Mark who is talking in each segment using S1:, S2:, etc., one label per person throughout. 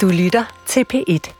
S1: Du lytter til P1.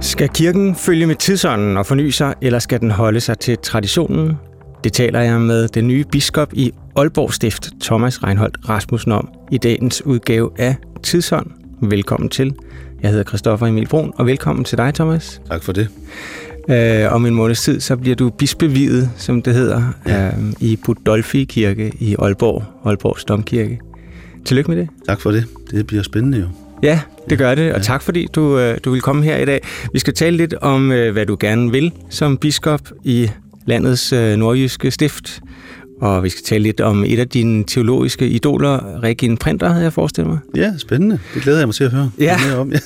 S2: Skal kirken følge med tidsånden og forny sig, eller skal den holde sig til traditionen? Det taler jeg med den nye biskop i Aalborg Stift, Thomas Reinholdt Rasmussen, om i dagens udgave af Tidsånd. Velkommen til. Jeg hedder Christoffer Emil Brun, og velkommen til dig, Thomas.
S3: Tak for det.
S2: Øh, om en måneds tid, så bliver du bispevidet, som det hedder, ja. øh, i Budolfi Kirke i Aalborg, Aalborg Domkirke. Tillykke med det.
S3: Tak for det. Det bliver spændende jo.
S2: Ja, det gør det, og tak fordi du, øh, du vil komme her i dag. Vi skal tale lidt om, øh, hvad du gerne vil som biskop i landets øh, nordjyske stift. Og vi skal tale lidt om et af dine teologiske idoler, Regine Printer, havde jeg forestillet mig.
S3: Ja, spændende. Det glæder jeg mig til at høre
S2: Ja.
S3: mere om. Ja.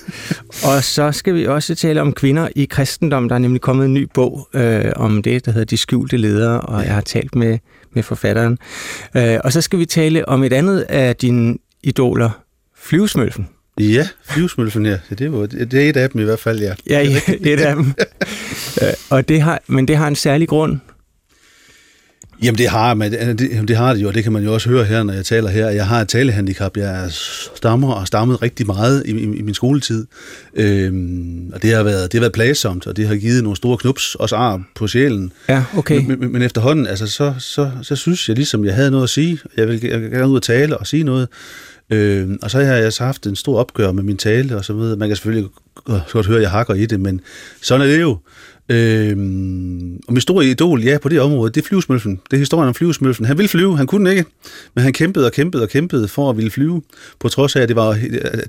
S2: Og så skal vi også tale om kvinder i kristendom. Der er nemlig kommet en ny bog øh, om det, der hedder De skjulte ledere, og jeg har talt med, med forfatteren. Øh, og så skal vi tale om et andet af dine idoler, Flyvesmølfen.
S3: ja, flyvesmølfen, ja. Ja, Det, var, det er et af dem i hvert fald, ja.
S2: Ja, ja et af dem. Øh, og det har, men det har en særlig grund.
S3: Jamen det har, men det, det har det jo, og det kan man jo også høre her, når jeg taler her. Jeg har et talehandicap. Jeg er stammer og stammet rigtig meget i, i, i min skoletid. Øhm, og det har, været, det har været plagsomt, og det har givet nogle store knups, også ar på sjælen.
S2: Ja, okay.
S3: Men, men, men efterhånden, altså, så, så, så synes jeg ligesom, jeg havde noget at sige. Jeg vil, jeg vil gerne ud og tale og sige noget. Øhm, og så har jeg så haft en stor opgør med min tale og så videre. Man kan selvfølgelig godt høre, at jeg hakker i det, men sådan er det jo. Øhm, og min store idol, ja, på det område, det er flyvesmølfen. Det er historien om flyvesmølfen. Han ville flyve, han kunne ikke, men han kæmpede og kæmpede og kæmpede for at ville flyve, på trods af, at det var,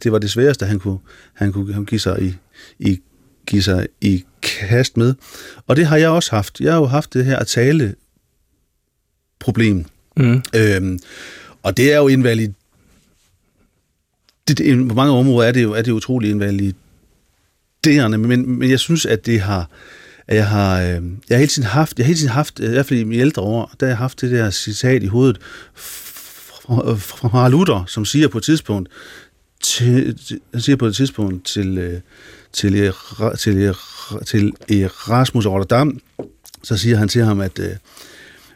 S3: det, var det sværeste, han kunne, han kunne, han kunne give, sig i, i, give sig i kast med. Og det har jeg også haft. Jeg har jo haft det her at tale problem.
S2: Mm.
S3: Øhm, og det er jo invalid... Det, det, på mange områder er det jo, er det utrolig invaliderende, men, men jeg synes, at det har... At jeg har, øh, jeg har hele tiden haft, jeg har hele tiden haft, i hvert fald i mine ældre år, der har jeg haft det der citat i hovedet fra, fra Luther, som siger på et tidspunkt, til, han siger på et tidspunkt til, øh, til, til, til Erasmus Rotterdam, så siger han til ham, at øh,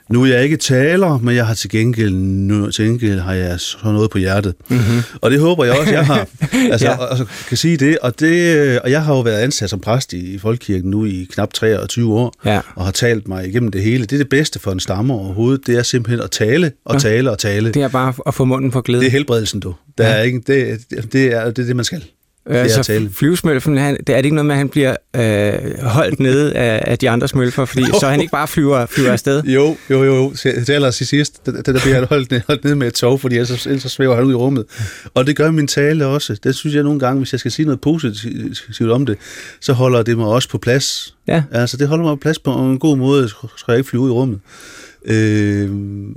S3: nu er jeg ikke taler, men jeg har til gengæld, nu, til gengæld har jeg så noget på hjertet. Mm-hmm. Og det håber jeg også, jeg har. Altså,
S2: Ja.
S3: ja. og, og, kan sige det. Og, det. og jeg har jo været ansat som præst i, i Folkekirken nu i knap 23 år,
S2: Ja.
S3: og har talt mig igennem det hele. Det er det bedste for en stammer overhovedet. Det er simpelthen at tale og tale og tale.
S2: Det er bare at få munden på glæde.
S3: Det er helbredelsen, du. Der er ikke, det, det, det, er, det er det, man skal. Det er
S2: altså,
S3: tale.
S2: flyvesmølfen, han, det er det ikke noget med, at han bliver øh, holdt nede af, af de andre smølfer, fordi så han ikke bare flyver, flyver afsted?
S3: Jo, jo, jo, jo. Til til allersidst sidst, det, det der bliver han holdt, ned- holdt ned med et tog, fordi ellers, ellers så svæver han ud i rummet. Og det gør min tale også. Det synes jeg nogle gange, hvis jeg skal sige noget positivt om det, så holder det mig også på plads.
S2: Ja.
S3: Altså, det holder mig på plads på en god måde, så jeg ikke flyver ud i rummet. Øh,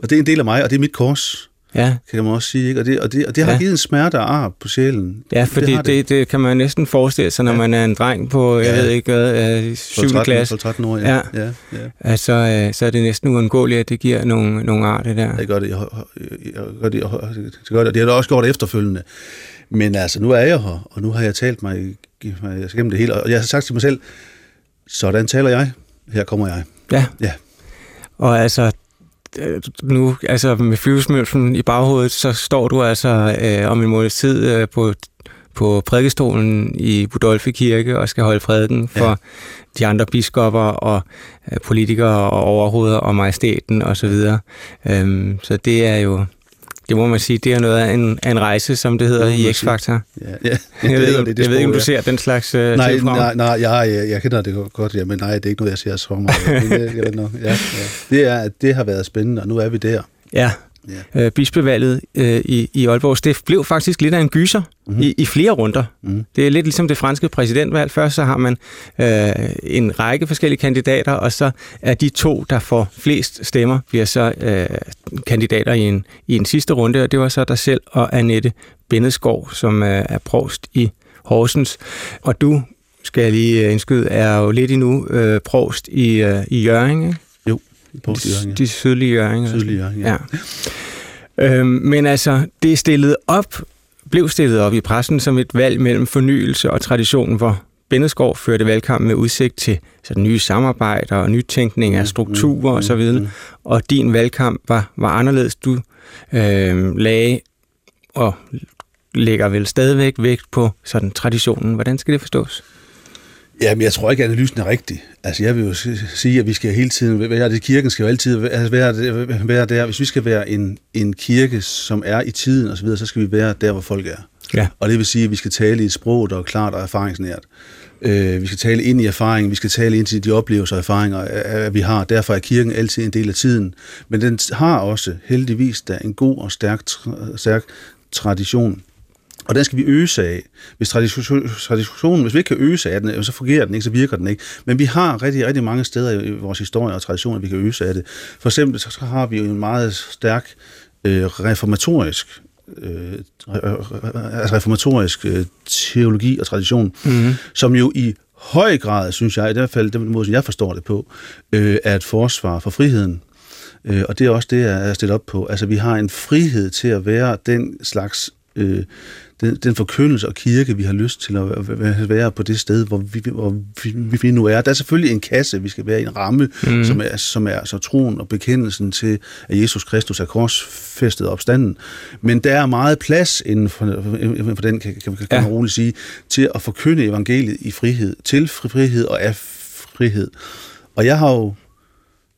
S3: og det er en del af mig, og det er mit kors,
S2: Ja,
S3: kan man også sige. Ikke? Og, det, og, det, og det har
S2: Ja.
S3: givet en smerte og ar på sjælen.
S2: ja fordi
S3: har
S2: det, det, det kan man næsten forestille sig, når
S3: Ja.
S2: man er en dreng på, jeg
S3: Ja.
S2: ved ikke hvad, øh, 7.
S3: 13,
S2: klasse.
S3: 13 år, ja.
S2: Ja.
S3: ja. ja.
S2: Altså, øh, så er det næsten uundgåeligt, at det giver nogle, nogle ar, det der.
S3: Jeg gør det, jeg, jeg, gør det, jeg, det gør det, og det har da også gjort efterfølgende. Men altså, nu er jeg her, og nu har jeg talt mig mig gennem det hele, og jeg har sagt til mig selv, sådan taler jeg, her kommer jeg.
S2: Ja.
S3: Ja.
S2: Og altså, øh, nu, altså med flyvesmølfen i baghovedet, så står du altså øh, om en måneds tid øh, på, på prædikestolen i Budolfi Kirke og skal holde prædiken for ja. De andre biskopper og øh, politikere og overhoveder og majestæten og så videre. Øhm, så det er jo, det må man sige, det er noget af en, af en rejse, som det hedder i X-Factor.
S3: Ja, ja.
S2: Jeg, ved, ikke,
S3: det, det
S2: jeg ved ikke, om du ser den slags øh,
S3: Nej, nej, nej, jeg, jeg, jeg kender det godt, ja, men nej, det er ikke noget, jeg ser så meget. Det. Ja, ja. Det, er, det har været spændende, og nu er vi der.
S2: Ja,
S3: Ja.
S2: øh, bispevalget øh, i, i Aalborg Stift blev faktisk lidt af en gyser mm-hmm. i, i flere runder.
S3: Mhm.
S2: Det er lidt ligesom det franske præsidentvalg. Først så har man øh, en række forskellige kandidater, og så er de to, der får flest stemmer, bliver så øh, kandidater i en, i en sidste runde, og det var så dig selv og Annette Bennedskov, som øh, er provst i Horsens. Og du, skal jeg lige øh, indskyde, er jo lidt endnu øh, provst i, øh, i Jørgen, ikke?
S3: På
S2: De, de sydlige Jørgen.
S3: Sydlige Jørgen, ja.
S2: Ja. Øhm, men altså, det er stillet op blev stillet op i pressen som et valg mellem fornyelse og tradition, hvor Bennedskov førte valgkamp med udsigt til sådan nye samarbejder og nytænkning af strukturer mm, osv., mm, mm. og din valgkamp var, var anderledes. Du øh, lagde og lægger vel stadigvæk vægt på sådan traditionen. Hvordan skal det forstås?
S3: Jamen, jeg tror ikke, at analysen er rigtig. Altså, jeg vil jo sige, at vi skal hele tiden være det. Kirken skal jo altid være, være der. Hvis vi skal være en, en kirke, som er i tiden osv., så, så skal vi være der, hvor folk er. Ja. Og det vil sige, at vi skal tale i et sprog, der er klart og erfaringsnært. Øh, vi skal tale ind i erfaringen, vi skal tale ind til de oplevelser og erfaringer, at vi har. Derfor er kirken altid en del af tiden. Men den har også heldigvis der en god og stærk, stærk tradition. Og den skal vi sig af. Hvis traditionen, hvis vi ikke kan sig af den, så fungerer den ikke, så virker den ikke. Men vi har rigtig, rigtig mange steder i vores historie og traditioner, vi kan sig af det. For eksempel så har vi jo en meget stærk øh, reformatorisk øh, altså reformatorisk øh, teologi og tradition, mm-hmm. som jo i høj grad, synes jeg, i hvert fald den måde, som jeg forstår det på, øh, er et forsvar for friheden. Øh, og det er også det, jeg er stillet op på. Altså, vi har en frihed til at være den slags øh, den, den forkyndelse og kirke, vi har lyst til at være på det sted, hvor vi, hvor vi, vi nu er. Der er selvfølgelig en kasse, vi skal være i en ramme, mm. som, er, som er så troen og bekendelsen til, at Jesus Kristus er korsfæstet opstanden. Men der er meget plads inden for, inden for den, kan, kan, kan ja. man roligt sige, til at forkynde evangeliet i frihed, til frihed og af frihed. Og jeg har jo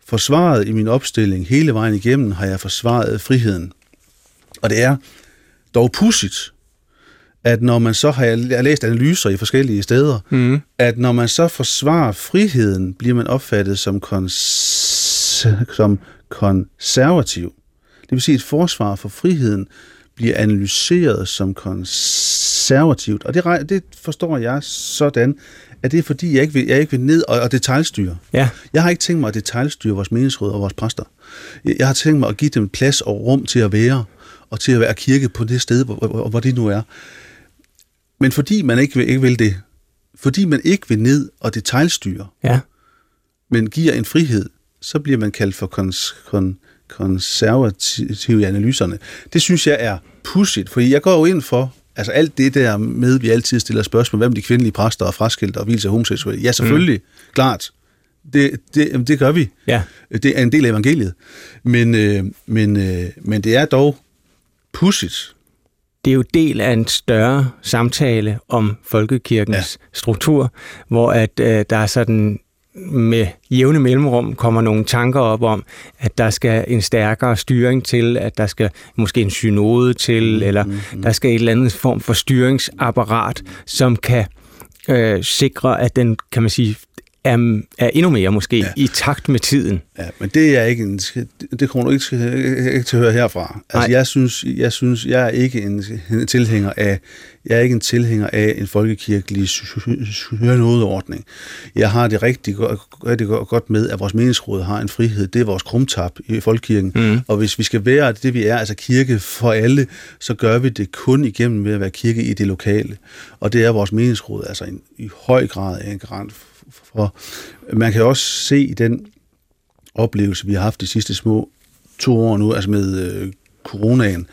S3: forsvaret i min opstilling hele vejen igennem, har jeg forsvaret friheden. Og det er dog pudsigt, at når man så har jeg læst analyser i forskellige steder, mm. at når man så forsvarer friheden, bliver man opfattet som, kons- som konservativ. Det vil sige, at et forsvar for friheden bliver analyseret som konservativt. Og det, det forstår jeg sådan, at det er fordi, jeg ikke vil, jeg ikke vil ned og, og detaljstyre. Ja. Jeg har ikke tænkt mig at detaljstyre vores meningsråd og vores præster. Jeg har tænkt mig at give dem plads og rum til at være, og til at være kirke på det sted, hvor, hvor, hvor de nu er. Men fordi man ikke vil, ikke vil det, fordi man ikke vil ned og detaljstyre, ja. men giver en frihed, så bliver man kaldt for kons, kon, konservativ i analyserne. Det synes jeg er pudsigt, fordi jeg går jo ind for, altså alt det der med, vi altid stiller spørgsmål, hvem de kvindelige præster og fraskilt og hvilse homoseksuelle. Ja, selvfølgelig, mm. klart. Det, det, det gør vi. Ja. Det er en del af evangeliet. Men, øh, men, øh, men det er dog pudsigt,
S2: det er jo del af en større samtale om folkekirkens ja. struktur, hvor at øh, der er sådan med jævne mellemrum kommer nogle tanker op om, at der skal en stærkere styring til, at der skal måske en synode til, mm, eller mm, der skal et eller andet form for styringsapparat, som kan øh, sikre, at den, kan man sige, er, er endnu mere måske ja. i takt med tiden.
S3: Ja, men det er ikke en, det kommer du ikke, ikke til at høre herfra. Altså, jeg synes, jeg synes, jeg er ikke en, en tilhænger af, jeg er ikke en tilhænger af en folkekirkelig nådeordning. Jeg har det rigtig, rigtig godt med, at vores meningsråd har en frihed. Det er vores krumtap i folkekirken. Mm. Og hvis vi skal være det, vi er, altså kirke for alle, så gør vi det kun igennem ved at være kirke i det lokale. Og det er vores meningsråd, altså en, i høj grad en garant for. Man kan også se i den oplevelse, vi har haft de sidste små to år nu, altså med øh, coronaen,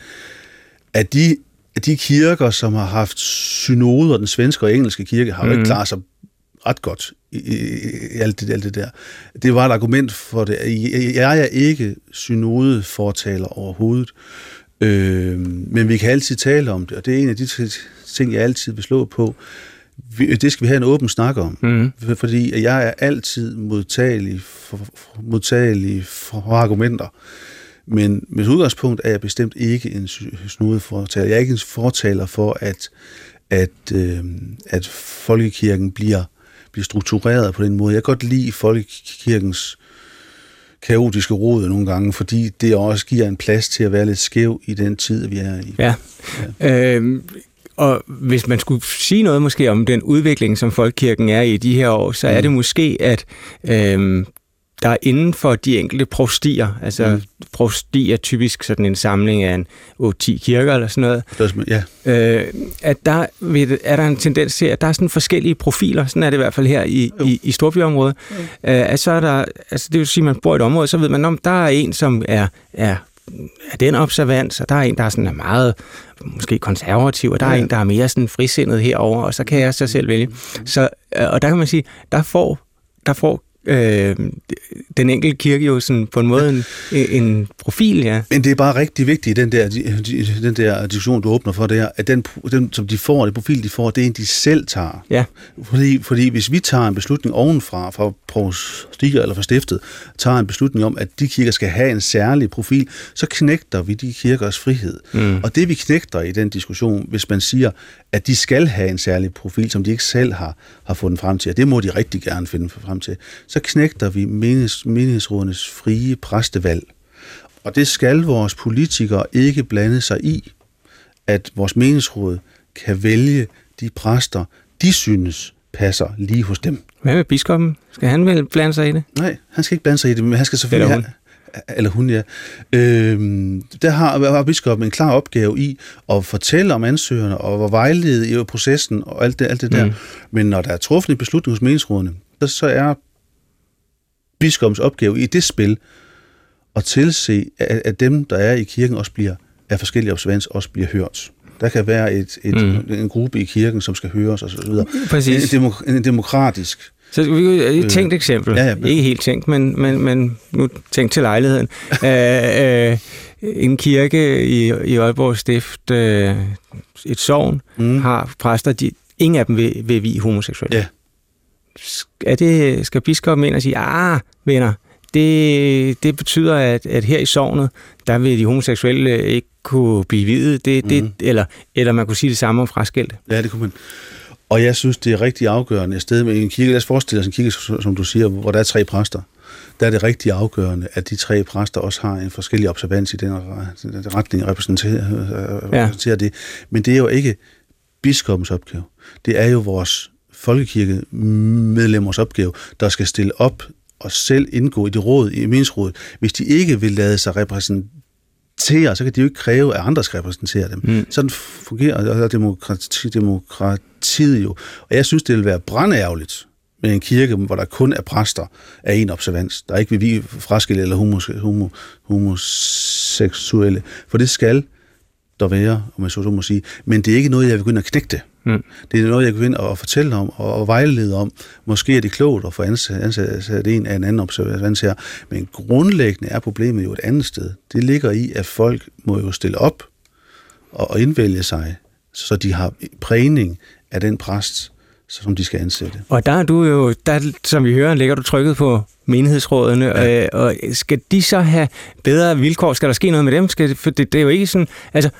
S3: at de, at de kirker, som har haft synoder, den svenske og engelske kirke, har mm. jo ikke mhm. klaret sig ret godt i, i, i alt, det, alt det der. Det var et argument for det. Jeg er ikke synodefortaler overhovedet, øh, men vi kan altid tale om det, og det er en af de ting, jeg altid vil slå på, det skal vi have en åben snak om, mm. fordi jeg er altid modtagelig for, for, modtagelig for argumenter. Men med udgangspunkt er jeg bestemt ikke en snudefortaler. Jeg er ikke en fortaler for, at, at, øh, at folkekirken bliver, bliver struktureret på den måde. Jeg kan godt lide folkekirkens kaotiske rod nogle gange, fordi det også giver en plads til at være lidt skæv i den tid, vi er i.
S2: Ja. ja. Øh, og hvis man skulle sige noget måske om den udvikling, som folkekirken er i de her år, så er det mm. måske, at øhm, der er inden for de enkelte prostier, altså mm. prosti er typisk sådan en samling af en 8-10 kirker eller sådan noget,
S3: ja.
S2: øh, at der er der en tendens til, at der er sådan forskellige profiler, sådan er det i hvert fald her i, i, i storbyområdet, mm. øh, at så er der, altså det vil sige, at man bor i et område, så ved man, om der er en, som er, er af den observans, og der er en, der er sådan meget måske konservativ, og der er
S3: Ja.
S2: en, der er mere sådan frisindet herover, og så kan jeg så selv vælge. Så, øh, og der kan man sige, der får, der får øh, den enkelte kirke jo sådan på en måde en, en profil, ja.
S3: Men det er bare rigtig vigtigt, den der, den der diskussion, du åbner for der, at den, den, som de får, det profil, de får, det er en, de selv tager.
S2: Ja.
S3: Fordi, fordi hvis vi tager en beslutning ovenfra, fra provstiger eller fra stiftet, tager en beslutning om, at de kirker skal have en særlig profil, så knægter vi de kirkers frihed. Mm. Og det vi knægter i den diskussion, hvis man siger, at de skal have en særlig profil, som de ikke selv har, har fundet frem til, og det må de rigtig gerne finde frem til, så knægter vi menigheds, menighedsrådenes frie præstevalg. Og det skal vores politikere ikke blande sig i, at vores menighedsråd kan vælge de præster, de synes passer lige hos dem.
S2: Hvad med biskoppen? Skal han vel blande sig i det?
S3: Nej, han skal ikke blande sig i det, men han skal selvfølgelig
S2: Eller
S3: have... Eller hun, ja. Øhm, der har, har biskoppen en klar opgave i at fortælle om ansøgerne og at vejlede i processen og alt det, alt det der.
S2: Mm.
S3: Men når der er truffet en beslutning hos menighedsrådene, så, så er biskoppens opgave i det spil at tilse, at, at dem, der er i kirken, også bliver af forskellige observans, også bliver hørt. Der kan være et, et,
S2: Mm.
S3: en gruppe i kirken, som skal høres og så videre.
S2: Præcis.
S3: En, demo, en demokratisk
S2: Så et tænkt eksempel.
S3: Øh, ja, ja.
S2: Ikke helt tænkt, men, men, men nu tænkt til lejligheden. øh, øh, en kirke i, i Aalborg Stift, øh, et sovn, mm. har præster, de, ingen af dem vil, vil vi homoseksuelle.
S3: Ja.
S2: Er det, skal biskoppen ind og sige, ah, venner, det, det betyder, at, at her i sovnet, der vil de homoseksuelle ikke kunne blive videt, det, det,
S3: Mhm.
S2: eller, eller man kunne sige det samme om fraskilt.
S3: Ja, det kunne man. Og jeg synes, det er rigtig afgørende et sted med en kirke. Lad os forestille os en kirke, som du siger, hvor der er tre præster. Der er det rigtig afgørende, at de tre præster også har en forskellig observans i den re- retning, repræsenterer,
S2: Ja.
S3: repræsenterer det. Men det er jo ikke biskoppens opgave. Det er jo vores folkekirkemedlemmers opgave, der skal stille op og selv indgå i det råd, i menighedsrådet. Hvis de ikke vil lade sig repræsentere, så kan de jo ikke kræve, at andre skal repræsentere dem. Mm. Sådan fungerer og demokrati, demokratiet jo. Og jeg synes, det vil være brandærgerligt med en kirke, hvor der kun er præster af en observans. Der er ikke vil vi fraskille eller homos, homo, homoseksuelle. For det skal der være, om jeg så må sige. Men det er ikke noget, jeg vil ind og knægte.
S2: Mm.
S3: Det er noget, jeg kan gå ind og fortælle om og, og vejlede om. Måske er det klogt at få ansat, ansat en af en anden observans her. Men grundlæggende er problemet jo et andet sted. Det ligger i, at folk må jo stille op og, og indvælge sig, så de har prægning af den præst, som de skal ansætte.
S2: Og der er du jo, der, som vi hører, lægger du trykket på menighedsrådene, ja. øh, og skal de så have bedre vilkår? Skal der ske noget med dem? Skal, for det, det er jo ikke sådan, altså,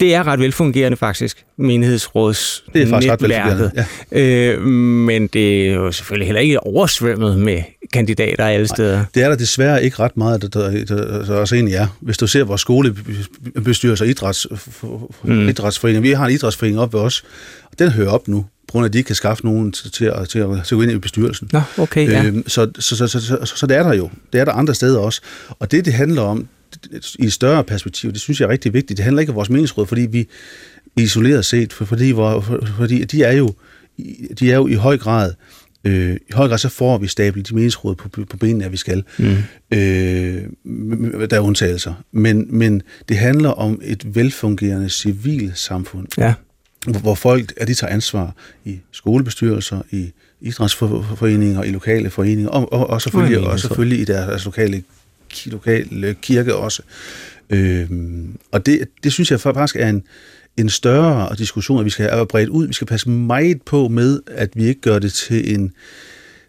S2: det er ret velfungerende faktisk, menighedsråds
S3: Det er faktisk ret velfungerende,
S2: Øh, men det er jo selvfølgelig heller ikke oversvømmet med kandidater alle steder.
S3: Det er der desværre ikke ret meget, der, der, der, der også egentlig er. Hvis du ser vores skolebestyrelse og idræts, mm. idrætsforening, vi har en idrætsforening op ved os, og den hører op nu, på grund af, at de ikke kan skaffe nogen til, til, at, til, at, til at gå ind i bestyrelsen.
S2: Nå, okay, ja.
S3: Øhm, så, så, så, så, så, så det er der jo. Det er der andre steder også. Og det, det handler om, i et større perspektiv, det synes jeg er rigtig vigtigt. Det handler ikke om vores meningsråd, fordi vi isoleret set, for, fordi, hvor, for, fordi de er jo de er jo i høj grad øh, i høj grad så får vi stablet de meningsråd på, på benene, at vi skal. Mm. Øh, der er undtagelser. Men, men det handler om et velfungerende civilsamfund,
S2: Ja.
S3: hvor, hvor folk at de tager ansvar i skolebestyrelser, i idrætsforeninger, i lokale foreninger, og, og, og, selvfølgelig,
S2: Og
S3: selvfølgelig i deres lokale, ki- lokale kirke også. Øhm, og det, det synes jeg faktisk er en, en større diskussion, at vi skal have bredt ud. Vi skal passe meget på med, at vi ikke gør det til en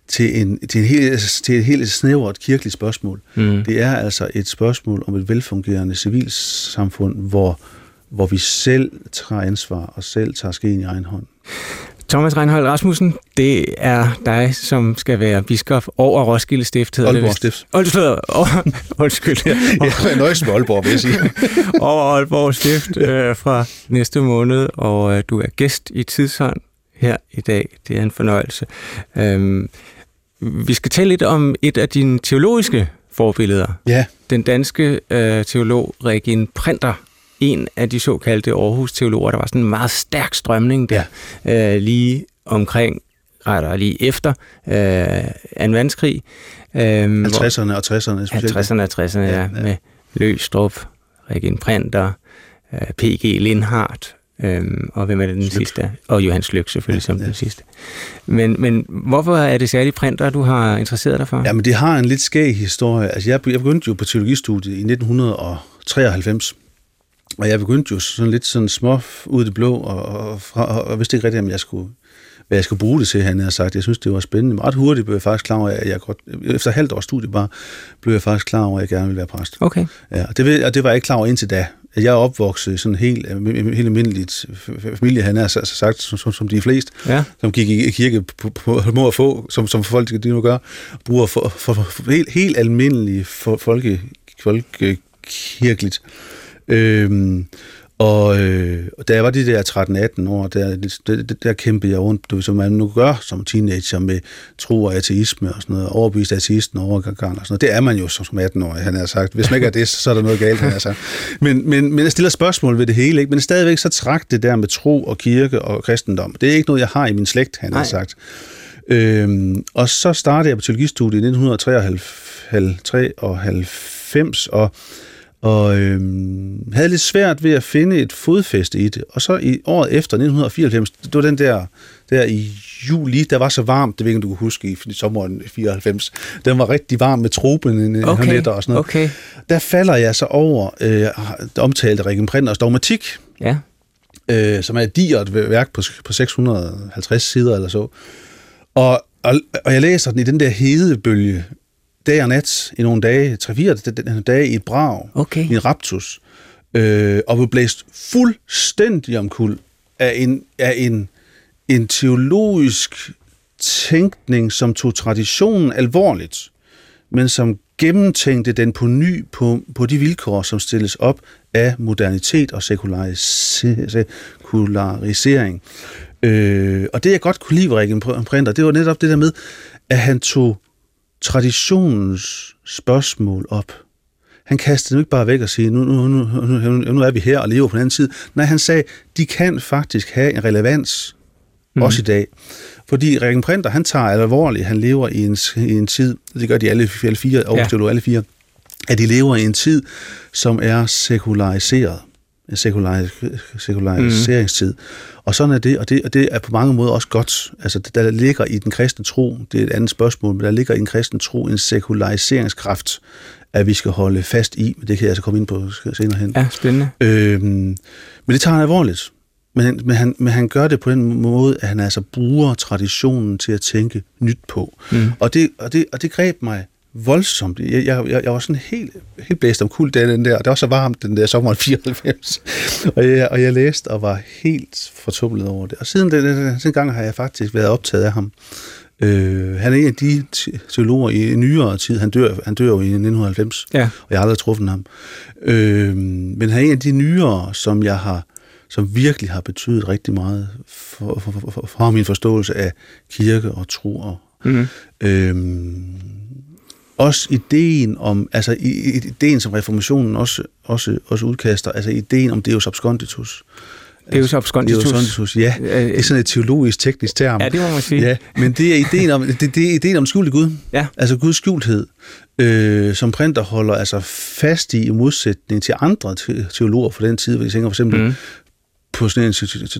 S3: til, en, til, en helt, til et helt snævert kirkeligt spørgsmål.
S2: Mm.
S3: Det er altså et spørgsmål om et velfungerende civilsamfund, hvor, hvor vi selv tager ansvar og selv tager skeen i egen hånd.
S2: Thomas Reinhold Rasmussen, det er dig, som skal være biskop over Roskilde Stift. hedder det
S3: Aalborg
S2: vist.
S3: Stift.
S2: Undskyld, undskyld.
S3: Jeg er nøjes med Aalborg, vil jeg sige.
S2: over Aalborg Stift øh, fra næste måned, og øh, du er gæst i Tidshånd her i dag. Det er en fornøjelse. Øhm, vi skal tale lidt om et af dine teologiske forbilleder.
S3: Ja,
S2: Den danske øh, teolog Regin Printer, en af de såkaldte Aarhus-teologer, der var sådan en meget stærk strømning der, ja. øh, lige omkring, retter lige efter øh, 2. verdenskrig. Øh,
S3: 50'erne og 60'erne specielt.
S2: 50'erne og 60'erne, ja,
S3: Ja,
S2: ja. Med, Løstrup, Regen Printer, øh, P.G. Lindhardt, Øhm, og hvem er det den Slyk. sidste? Og Johan Slyk selvfølgelig ja, som ja. den sidste. Men, men hvorfor er det særligt printer, du har interesseret dig for?
S3: Jamen det har en lidt skæg historie. Altså jeg, jeg begyndte jo på teologistudiet i 1993. Og jeg begyndte jo sådan lidt sådan små ud i det blå, og, og, og, og vidste ikke rigtigt, om jeg skulle, hvad jeg skulle bruge det til, han har sagt. Jeg synes, det var spændende. Ret hurtigt blev jeg faktisk klar over, at jeg godt, efter halvt års studie bare, blev jeg faktisk klar over, at jeg gerne ville være præst.
S2: Okay.
S3: Ja, og det, og det var jeg ikke klar over indtil da jeg er opvokset sådan helt, helt almindeligt familie, han er så sagt, som, som, de fleste, ja. som gik i kirke på, på, på må og få, som, som folk de nu gør, bruger for, for, for helt, helt almindelige for, folke, folkekirkeligt. Øhm, og øh, da jeg var de der 13-18 år, der, der, der kæmpede jeg rundt, du, som man nu gør som teenager med tro og ateisme og sådan noget, overbevist ateisten overgang og sådan noget. Det er man jo som 18-årig, han har sagt. Hvis man ikke er det, så er der noget galt, han har sagt. Men, men, men jeg stiller spørgsmål ved det hele, ikke? men stadigvæk så træk det der med tro og kirke og kristendom. Det er ikke noget, jeg har i min slægt, han har sagt. Øhm, og så startede jeg på teologistudiet i 1993, og og øhm, havde lidt svært ved at finde et fodfæste i det. Og så i året efter, 1994, det var den der, der i juli, der var så varmt, det ved ikke, du kunne huske, i sommeren 94, den var rigtig varm med tropen okay. og sådan noget.
S2: Okay.
S3: Der falder jeg så over øh, omtalte Rikken Printers dogmatik,
S2: ja.
S3: øh, som er et digert værk på, på 650 sider eller så. Og, og, og jeg læser den i den der hedebølge, dag og nat i nogle dage, tre-fire dage i et brag,
S2: okay.
S3: i en raptus, øh, og blev blæst fuldstændig omkuld af en, af en, en teologisk tænkning, som tog traditionen alvorligt, men som gennemtænkte den på ny på, på de vilkår, som stilles op af modernitet og sekularisering. Øh, og det, jeg godt kunne lide ved Printer, det var netop det der med, at han tog traditionens spørgsmål op. Han kastede nu ikke bare væk og sige, nu, nu, nu, nu, nu er vi her og lever på den anden side. Nej, han sagde, de kan faktisk have en relevans, mm. også i dag. Fordi Rækken Printer, han tager alvorligt, han lever i en, i en tid, det gør de alle, alle fire, ja. alle fire, at de lever i en tid, som er sekulariseret en sekulariseringstid. Mm. Og sådan er det, og det, og det er på mange måder også godt. Altså, der ligger i den kristne tro, det er et andet spørgsmål, men der ligger i den kristne tro en sekulariseringskraft, at vi skal holde fast i, men det kan jeg altså komme ind på senere hen.
S2: Ja, spændende.
S3: Øhm, men det tager han alvorligt. Men, men, han, men han gør det på den måde, at han altså bruger traditionen til at tænke nyt på. Mm. Og, det, og, det, og det greb mig voldsomt. Jeg, jeg, jeg var sådan helt, helt blæst om kul den der, og det var så varmt den der sommer 94. og, jeg, og jeg læste og var helt fortumlet over det. Og siden den, den, den gang har jeg faktisk været optaget af ham. Øh, han er en af de teologer i nyere tid. Han dør, han dør jo i 1990,
S2: ja.
S3: og jeg har aldrig truffet ham. Øh, men han er en af de nyere, som jeg har som virkelig har betydet rigtig meget for, for, for, for, for min forståelse af kirke og tro og mm. øhm, også ideen om, altså ideen som reformationen også, også, også udkaster, altså ideen om Deus absconditus.
S2: Deus absconditus.
S3: Deus absconditus, ja. Det er sådan et teologisk, teknisk term.
S2: Ja, det må man sige.
S3: Ja, men det er ideen om, det, det er ideen om skjult Gud.
S2: Ja.
S3: Altså Guds skjulthed, øh, som printer holder altså fast i, i modsætning til andre teologer fra den tid, hvor de tænker for eksempel mm på sådan en,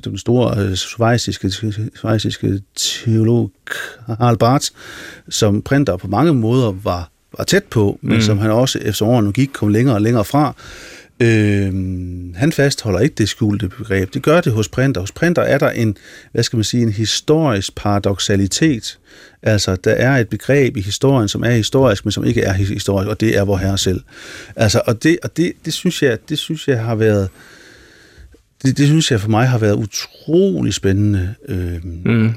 S3: den store øh, svejsiske, svejsiske teolog Karl Barth, som printer på mange måder var, var tæt på, men mm. som han også efter årene gik kom længere og længere fra. Øh, han fastholder ikke det skjulte begreb. Det gør det hos printer. Hos printer er der en, hvad skal man sige, en historisk paradoxalitet. Altså, der er et begreb i historien, som er historisk, men som ikke er historisk, og det er vor herre selv. Altså, og det, og det, det, synes jeg, det synes jeg har været, det, det synes jeg for mig har været utrolig spændende øh, mm.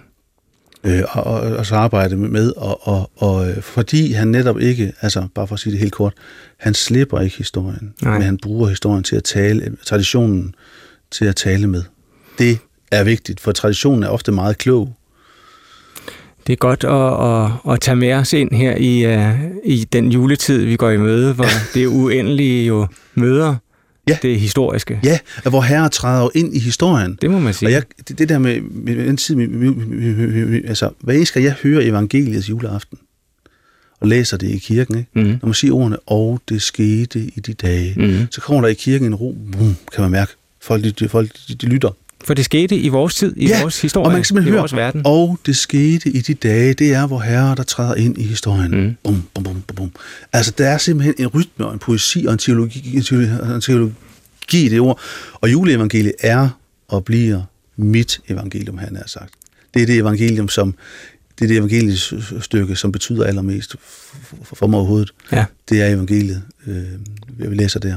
S3: øh, og, og, og så arbejde med, og, og, og øh, fordi han netop ikke, altså bare for at sige det helt kort, han slipper ikke historien, Nej. men han bruger historien til at tale, traditionen til at tale med. Det er vigtigt, for traditionen er ofte meget klog.
S2: Det er godt at, at, at tage med os ind her i, uh, i den juletid, vi går i møde, hvor det uendelige jo møder ja. det historiske.
S3: Ja, hvor herre træder ind i historien.
S2: Det må man sige.
S3: Og jeg, det, det der med, med den tid, altså, hvad skal jeg høre evangeliets juleaften? og læser det i kirken, ikke?
S2: Mhm.
S3: når man siger ordene, og det skete i de dage,
S2: Mhm.
S3: så kommer der i kirken en ro, boom, kan man mærke. Folk, de, de, folk de, de lytter.
S2: For det skete i vores tid, i
S3: Ja,
S2: vores historie,
S3: og man kan simpelthen
S2: i
S3: høre,
S2: vores verden.
S3: og det skete i de dage, det er, hvor herre, der træder ind i historien.
S2: Mhm.
S3: Bum, bum, bum, bum, bum. Altså, der er simpelthen en rytme og en poesi og en teologi, en teologi, en teologi i det ord. Og juleevangeliet er og bliver mit evangelium, han har sagt. Det er det evangelium, som det er det evangeliestykke, som betyder allermest for, mig overhovedet.
S2: Ja.
S3: Det er evangeliet, øh, vi læser der.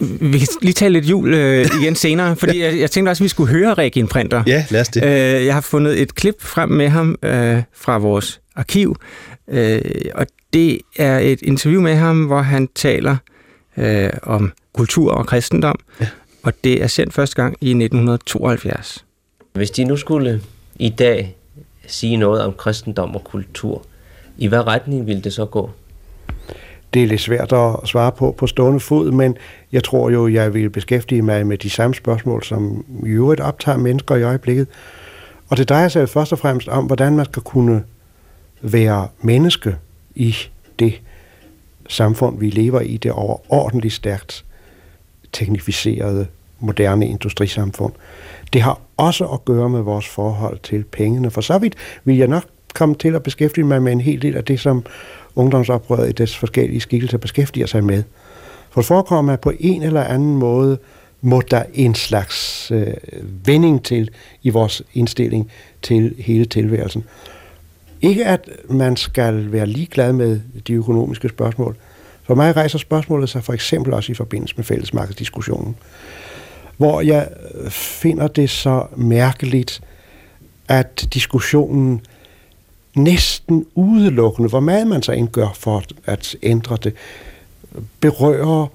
S2: Vi kan lige tale lidt jul øh, igen senere, fordi jeg, jeg tænkte også, at vi skulle høre Regin Printer.
S3: Ja, lad os det.
S2: Øh, jeg har fundet et klip frem med ham øh, fra vores arkiv, øh, og det er et interview med ham, hvor han taler øh, om kultur og kristendom,
S3: Ja.
S2: og det er sendt første gang i 1972.
S1: Hvis de nu skulle i dag sige noget om kristendom og kultur, i hvad retning ville det så gå?
S4: Det er lidt svært at svare på på stående fod, men jeg tror jo, jeg vil beskæftige mig med de samme spørgsmål, som i øvrigt optager mennesker i øjeblikket. Og det drejer sig jo først og fremmest om, hvordan man skal kunne være menneske i det samfund, vi lever i, det overordentligt stærkt teknificerede, moderne industrisamfund. Det har også at gøre med vores forhold til pengene. For så vidt vil jeg nok komme til at beskæftige mig med en hel del af det, som ungdomsoprøret i dets forskellige skikkelser beskæftiger sig med. For det forekommer at på en eller anden måde må der en slags øh, vending til i vores indstilling til hele tilværelsen. Ikke at man skal være ligeglad med de økonomiske spørgsmål. For mig rejser spørgsmålet sig for eksempel også i forbindelse med fællesmarkedsdiskussionen, hvor jeg finder det så mærkeligt, at diskussionen næsten udelukkende, hvor meget man så indgør for at ændre det, berører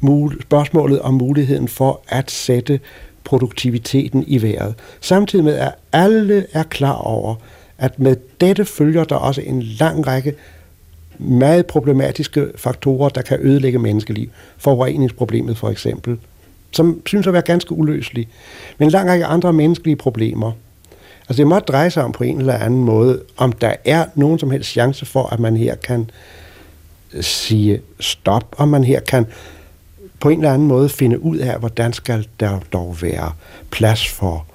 S4: mul- spørgsmålet om muligheden for at sætte produktiviteten i vejret. Samtidig med, at alle er klar over, at med dette følger der også en lang række meget problematiske faktorer, der kan ødelægge menneskeliv. Forureningsproblemet for eksempel, som synes at være ganske uløselig. Men en lang række andre menneskelige problemer. Altså det må dreje sig om på en eller anden måde, om der er nogen som helst chance for, at man her kan sige stop, om man her kan på en eller anden måde finde ud af, hvordan skal der dog være plads for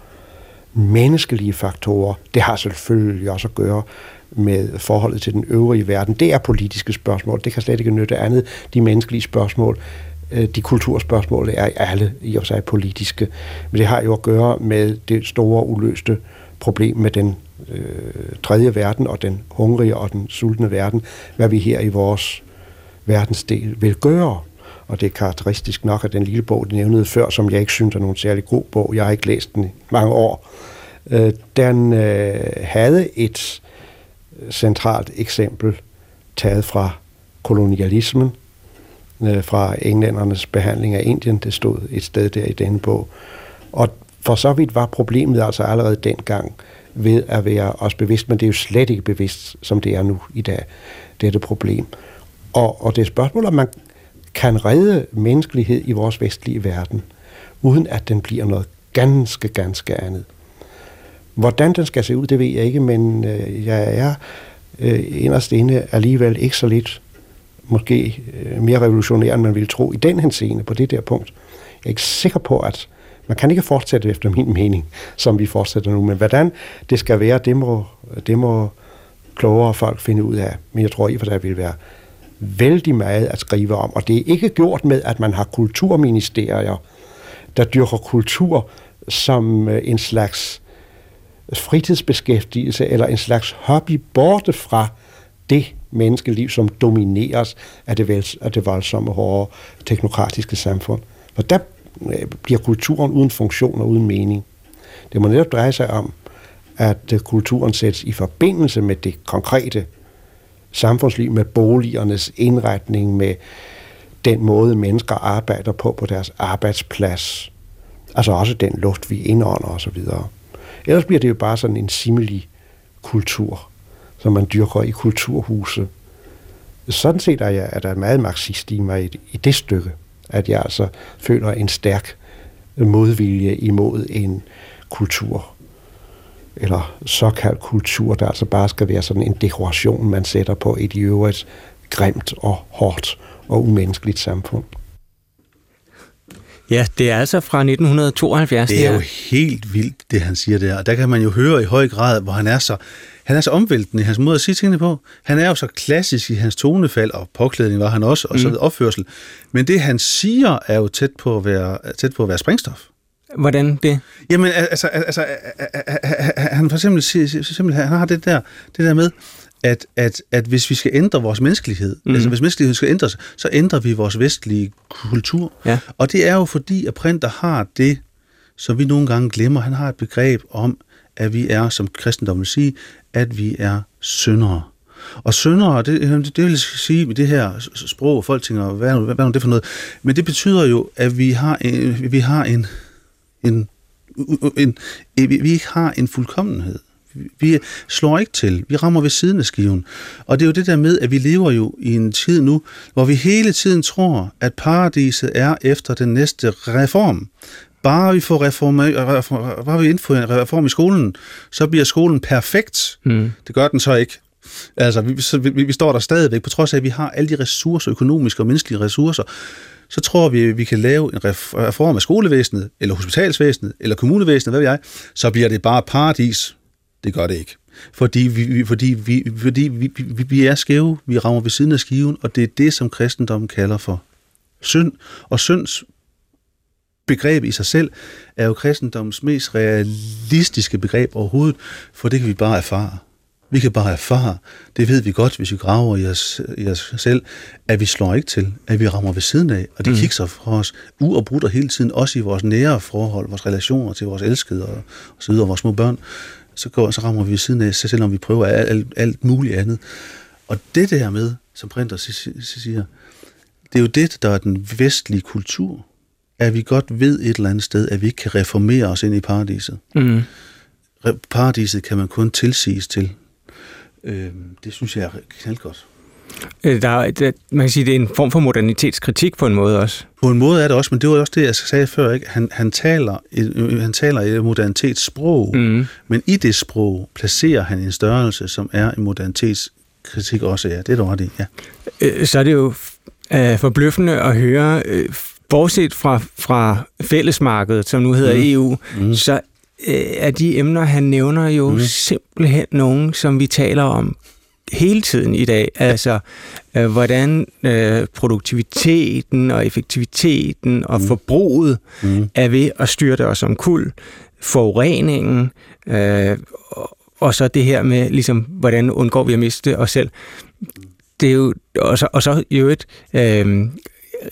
S4: menneskelige faktorer. Det har selvfølgelig også at gøre med forholdet til den øvrige verden. Det er politiske spørgsmål. Det kan slet ikke nytte andet. De menneskelige spørgsmål, øh, de kulturspørgsmål er alle i og sig politiske. Men det har jo at gøre med det store uløste problem med den øh, tredje verden og den hungrige og den sultne verden, hvad vi her i vores verdensdel vil gøre. Og det er karakteristisk nok, at den lille bog, du nævnede før, som jeg ikke synes er nogen særlig god bog, jeg har ikke læst den i mange år, øh, den øh, havde et centralt eksempel taget fra kolonialismen, øh, fra englændernes behandling af Indien. Det stod et sted der i denne bog. Og for så vidt var problemet altså allerede dengang ved at være os bevidst, men det er jo slet ikke bevidst, som det er nu i dag, dette problem. Og, og det er et spørgsmål, om man kan redde menneskelighed i vores vestlige verden, uden at den bliver noget ganske, ganske andet. Hvordan den skal se ud, det ved jeg ikke, men øh, jeg er øh, inderst inde alligevel ikke så lidt, måske øh, mere revolutionær, end man ville tro, i den henseende på det der punkt. Jeg er ikke sikker på, at man kan ikke fortsætte efter min mening, som vi fortsætter nu, men hvordan det skal være, det må, det må klogere folk finde ud af. Men jeg tror i for der vil være vældig meget at skrive om, og det er ikke gjort med, at man har kulturministerier, der dyrker kultur som øh, en slags fritidsbeskæftigelse eller en slags hobby borte fra det menneskeliv, som domineres af det, vel, af det voldsomme, hårde, teknokratiske samfund. For der Øh, bliver kulturen uden funktion og uden mening. Det må netop dreje sig om, at øh, kulturen sættes i forbindelse med det konkrete samfundsliv, med boligernes indretning, med den måde, mennesker arbejder på på deres arbejdsplads. Altså også den luft, vi indånder osv. Ellers bliver det jo bare sådan en simelig kultur, som man dyrker i kulturhuse. Sådan set er, jeg, er der meget marxist i mig i, i det stykke, at jeg altså føler en stærk modvilje imod en kultur, eller såkaldt kultur, der altså bare skal være sådan en dekoration, man sætter på et i øvrigt grimt og hårdt og umenneskeligt samfund.
S2: Ja, det er altså fra 1972.
S3: Det er jo helt vildt, det han siger der. Og der kan man jo høre i høj grad, hvor han er så, han er så omvæltende i hans måde at sige tingene på. Han er jo så klassisk i hans tonefald, og påklædning var han også, og så mm. opførsel. Men det, han siger, er jo tæt på at være, tæt på at være springstof.
S2: Hvordan det?
S3: Jamen, altså, altså han for eksempel, simpelthen, han har det der, det der med, at, at, at hvis vi skal ændre vores menneskelighed, mm. altså hvis menneskeligheden skal ændres, så ændrer vi vores vestlige kultur.
S2: Ja.
S3: Og det er jo fordi, at Printer har det, som vi nogle gange glemmer. Han har et begreb om, at vi er, som kristendommen vil sige, at vi er syndere. Og syndere, det, det vil sige med det her sprog, folk tænker, hvad, hvad, hvad er det for noget? Men det betyder jo, at vi har en, vi har en, en, en, en vi ikke har en fuldkommenhed. Vi slår ikke til. Vi rammer ved siden af skiven. Og det er jo det der med, at vi lever jo i en tid nu, hvor vi hele tiden tror, at paradiset er efter den næste reform. Bare vi får reform, reform, bare vi indfører en reform i skolen, så bliver skolen perfekt. Mm. Det gør den så ikke. Altså, vi, så, vi, vi står der stadigvæk, på trods af, at vi har alle de ressourcer, økonomiske og menneskelige ressourcer, så tror vi, at vi kan lave en reform af skolevæsenet, eller hospitalsvæsenet, eller kommunevæsenet, hvad ved jeg, så bliver det bare paradis det gør det ikke. Fordi vi, fordi vi, fordi vi, vi, vi er skæve, vi rammer ved siden af skiven, og det er det, som kristendommen kalder for synd. Og synds begreb i sig selv er jo kristendommens mest realistiske begreb overhovedet, for det kan vi bare erfare. Vi kan bare erfare, det ved vi godt, hvis vi graver i os, i os selv, at vi slår ikke til, at vi rammer ved siden af, og det mm. kigger fra os uafbrudt og hele tiden, også i vores nære forhold, vores relationer til vores elskede og, og så videre, vores små børn så, går, så rammer vi ved siden af, selvom vi prøver alt, alt, alt muligt andet. Og det der med, som Printer siger, det er jo det, der er den vestlige kultur, at vi godt ved et eller andet sted, at vi ikke kan reformere os ind i paradiset. Mm. Paradiset kan man kun tilsiges til. Øh, det synes jeg er knaldgodt.
S2: Øh, der, der, man kan sige, det er en form for modernitetskritik på en måde også.
S3: På en måde er det også, men det var også det, jeg sagde før. Ikke? Han, han, taler, et, han taler et modernitetssprog, mm. men i det sprog placerer han en størrelse, som er en modernitetskritik også. Ja, det er du ret i, ja.
S2: Øh, så er det jo forbløffende at høre, bortset fra, fra fællesmarkedet, som nu hedder mm. EU, mm. så uh, er de emner, han nævner jo mm. simpelthen nogen, som vi taler om hele tiden i dag. Altså, øh, hvordan øh, produktiviteten og effektiviteten og mm. forbruget mm. er ved at styrte os om kul, forureningen, øh, og så det her med, ligesom, hvordan undgår vi at miste os selv. Det er jo, og så, og så jo et, øh,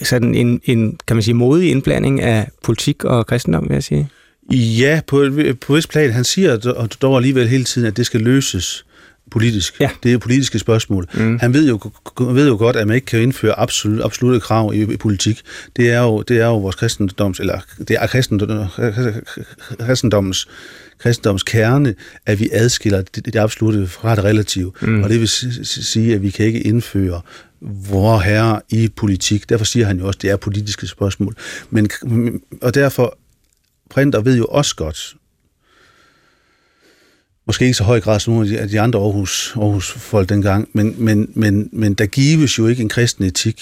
S2: sådan en, en, kan man sige, modig indblanding af politik og kristendom, vil jeg sige.
S3: Ja, på, på et plan. Han siger dog alligevel hele tiden, at det skal løses politisk.
S2: Ja.
S3: Det er politiske spørgsmål. Mm. Han ved jo, ved jo godt, at man ikke kan indføre absolut, absolutte krav i, i politik. Det er jo, det er jo vores kristendoms, eller det er kristendommens, kristendoms kerne, at vi adskiller det, det absolutte fra det relative. Mm. Og det vil sige, at vi kan ikke indføre vor herre i politik. Derfor siger han jo også, at det er politiske spørgsmål. Men, og derfor, Printer ved jo også godt, måske ikke så høj grad som nogle af de andre Aarhus, Aarhus folk dengang, men, men, men, men der gives jo ikke en kristen etik.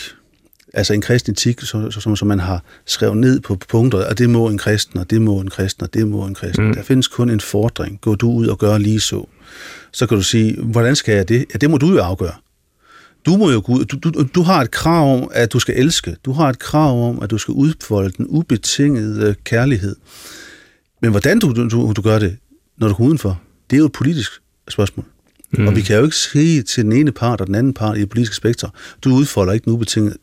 S3: Altså en kristen etik, som, som, som man har skrevet ned på punkter, og det må en kristen, og det må en kristen, og det må en kristen. Mm. Der findes kun en fordring. Gå du ud og gør lige så. Så kan du sige, hvordan skal jeg det? Ja, det må du jo afgøre. Du, må jo du, du, du har et krav om, at du skal elske. Du har et krav om, at du skal udfolde den ubetingede kærlighed. Men hvordan du, du, du gør det, når du går udenfor, det er jo et politisk spørgsmål. Mm. Og vi kan jo ikke sige til den ene part og den anden part i det politiske spektrum, du udfolder ikke den ubetingede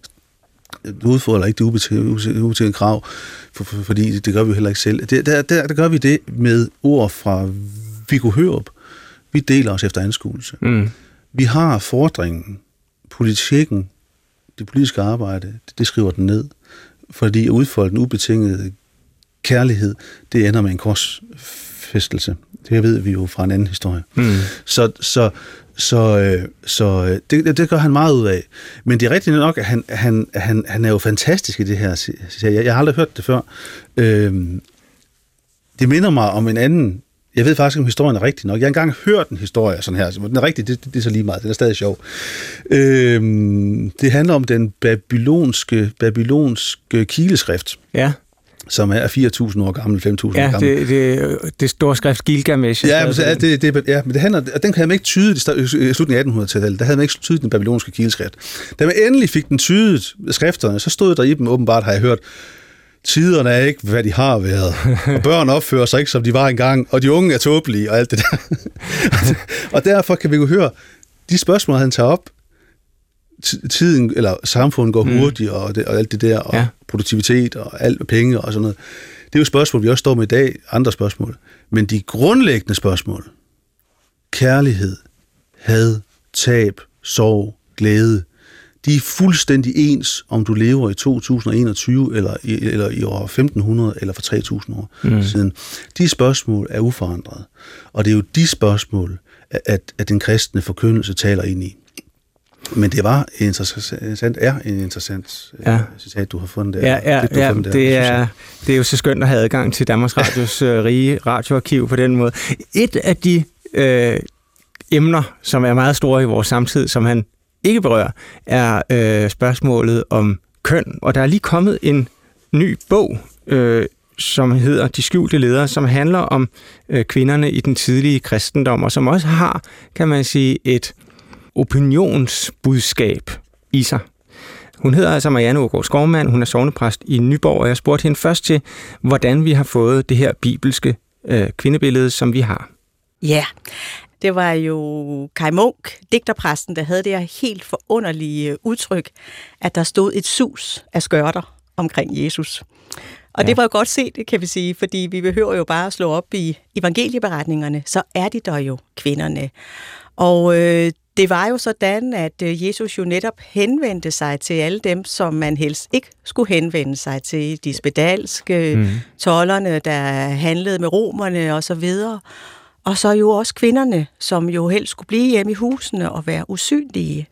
S3: du udfordrer ikke det ubetingede, ubetingede krav, for, for, fordi det gør vi heller ikke selv. Det, der, der, der gør vi det med ord fra Viggo Hørup. Vi deler os efter anskuelse. Mm. Vi har fordringen, politikken, det politiske arbejde, det, skriver den ned. Fordi at udfolde den ubetingede kærlighed, det ender med en korsfæstelse. Det ved vi jo fra en anden historie. Mm. Så, så, så, øh, så øh, det, det gør han meget ud af. Men det er rigtigt nok, at han, han, han, han er jo fantastisk i det her. Jeg, jeg har aldrig hørt det før. Øhm, det minder mig om en anden Jeg ved faktisk, om historien er rigtig nok. Jeg har engang hørt en historie sådan her. Den er rigtig, det, det er så lige meget. Den er stadig sjov. Øhm, det handler om den babylonske, babylonske kileskrift.
S2: Ja
S3: som er 4.000 år gammel, 5.000 år
S2: ja,
S3: gammel.
S2: Det, det, det store skrift Gilgamesh.
S3: Ja, men, det, det, ja, men det handler, og den kan man ikke tyde i slutningen af 1800-tallet. Der havde man ikke tydet den babylonske kildeskrift. Da man endelig fik den tydet, skrifterne, så stod der i dem åbenbart, har jeg hørt, tiderne er ikke, hvad de har været. Og børn opfører sig ikke, som de var engang, og de unge er tåbelige, og alt det der. og derfor kan vi jo høre, de spørgsmål, han tager op, tiden, eller samfundet går mm. hurtigt, og, det, og alt det der, og ja. produktivitet, og alt penge og sådan noget. Det er jo spørgsmål, vi også står med i dag, andre spørgsmål. Men de grundlæggende spørgsmål, kærlighed, had, tab, sorg, glæde, de er fuldstændig ens, om du lever i 2021, eller i, eller i år 1500, eller for 3000 år mm. siden. De spørgsmål er uforandrede. Og det er jo de spørgsmål, at, at den kristne forkyndelse taler ind i. Men det var interessant, er en interessant øh, ja. citat, du har fundet der.
S2: Ja, ja, det, ja, der, det, er, det er jo så skønt at have adgang til Danmarks Radios øh, rige radioarkiv på den måde. Et af de øh, emner, som er meget store i vores samtid, som han ikke berører, er øh, spørgsmålet om køn. Og der er lige kommet en ny bog, øh, som hedder De skjulte ledere, som handler om øh, kvinderne i den tidlige kristendom, og som også har, kan man sige, et opinionsbudskab i sig. Hun hedder altså Marianne Ågaard Skovmand, hun er sovnepræst i Nyborg, og jeg spurgte hende først til, hvordan vi har fået det her bibelske øh, kvindebillede, som vi har.
S5: Ja, det var jo Kai Munk, digterpræsten, der havde det her helt forunderlige udtryk, at der stod et sus af skørter omkring Jesus. Og ja. det var jo godt set, kan vi sige, fordi vi behøver jo bare at slå op i evangelieberetningerne, så er de der jo kvinderne. Og øh, det var jo sådan, at øh, Jesus jo netop henvendte sig til alle dem, som man helst ikke skulle henvende sig til. De spedalske, mm. tollerne, der handlede med romerne osv. Og så jo også kvinderne, som jo helst skulle blive hjemme i husene og være usynlige.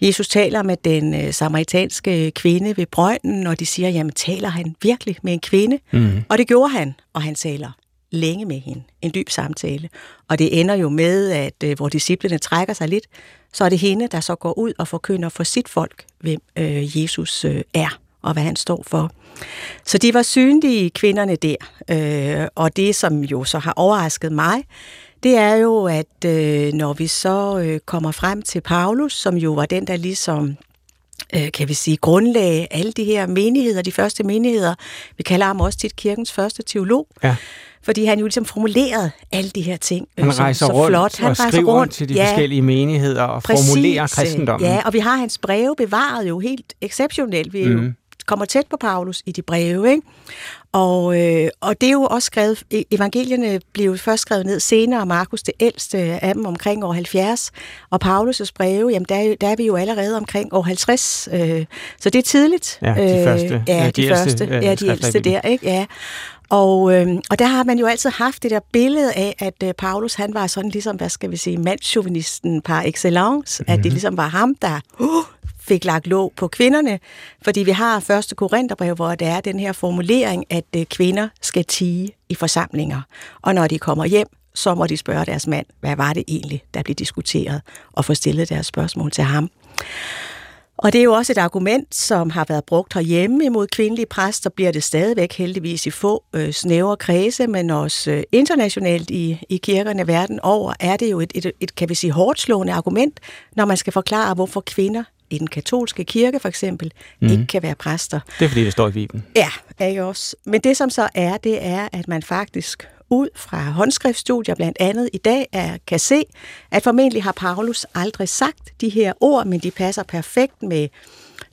S5: Jesus taler med den øh, samaritanske kvinde ved brønden, og de siger, jamen taler han virkelig med en kvinde? Mm. Og det gjorde han, og han taler længe med hende. En dyb samtale. Og det ender jo med, at øh, hvor disciplene trækker sig lidt, så er det hende, der så går ud og forkynder for sit folk, hvem øh, Jesus øh, er og hvad han står for. Så de var synlige kvinderne der. Øh, og det, som jo så har overrasket mig, det er jo, at øh, når vi så øh, kommer frem til Paulus, som jo var den, der ligesom øh, kan vi sige, grundlagde alle de her menigheder, de første menigheder. Vi kalder ham også tit kirkens første teolog. Ja fordi han jo ligesom formulerede alle de her ting
S2: han øh, rejser så, så rundt flot. Han og rejser skriver rundt til de ja, forskellige menigheder og præcis, formulerer kristendommen.
S5: Ja, og vi har hans breve bevaret jo helt exceptionelt. Vi er mm. jo kommer tæt på Paulus i de breve, ikke? Og, øh, og det er jo også skrevet, e, evangelierne blev først skrevet ned senere, Markus det ældste af dem omkring år 70, og Paulus' breve, jamen der, der er vi jo allerede omkring år 50, øh, så det er tidligt.
S2: Ja, de første.
S5: Øh, ja, de, de første, øh, ja, de ældste der, ikke? Ja. Og, øh, og der har man jo altid haft det der billede af, at øh, Paulus han var sådan ligesom, hvad skal vi sige, mandsjuvenisten par excellence, mm-hmm. at det mhm. ligesom var ham, der uh, fik lagt låg på kvinderne, fordi vi har første Korintherbrev, hvor der er den her formulering, at øh, kvinder skal tige i forsamlinger, og når de kommer hjem, så må de spørge deres mand, hvad var det egentlig, der blev diskuteret, og få stillet deres spørgsmål til ham. Og det er jo også et argument, som har været brugt herhjemme imod kvindelige præster, bliver det stadigvæk heldigvis i få øh, snævre kredse, men også øh, internationalt i, i kirkerne verden over, er det jo et, et, et, kan vi sige, hårdt slående argument, når man skal forklare, hvorfor kvinder i den katolske kirke for eksempel mm. ikke kan være præster.
S2: Det er fordi, det står i Bibelen.
S5: Ja, ikke også. Men det som så er, det er, at man faktisk ud fra håndskriftstudier blandt andet i dag er, kan se, at formentlig har Paulus aldrig sagt de her ord, men de passer perfekt med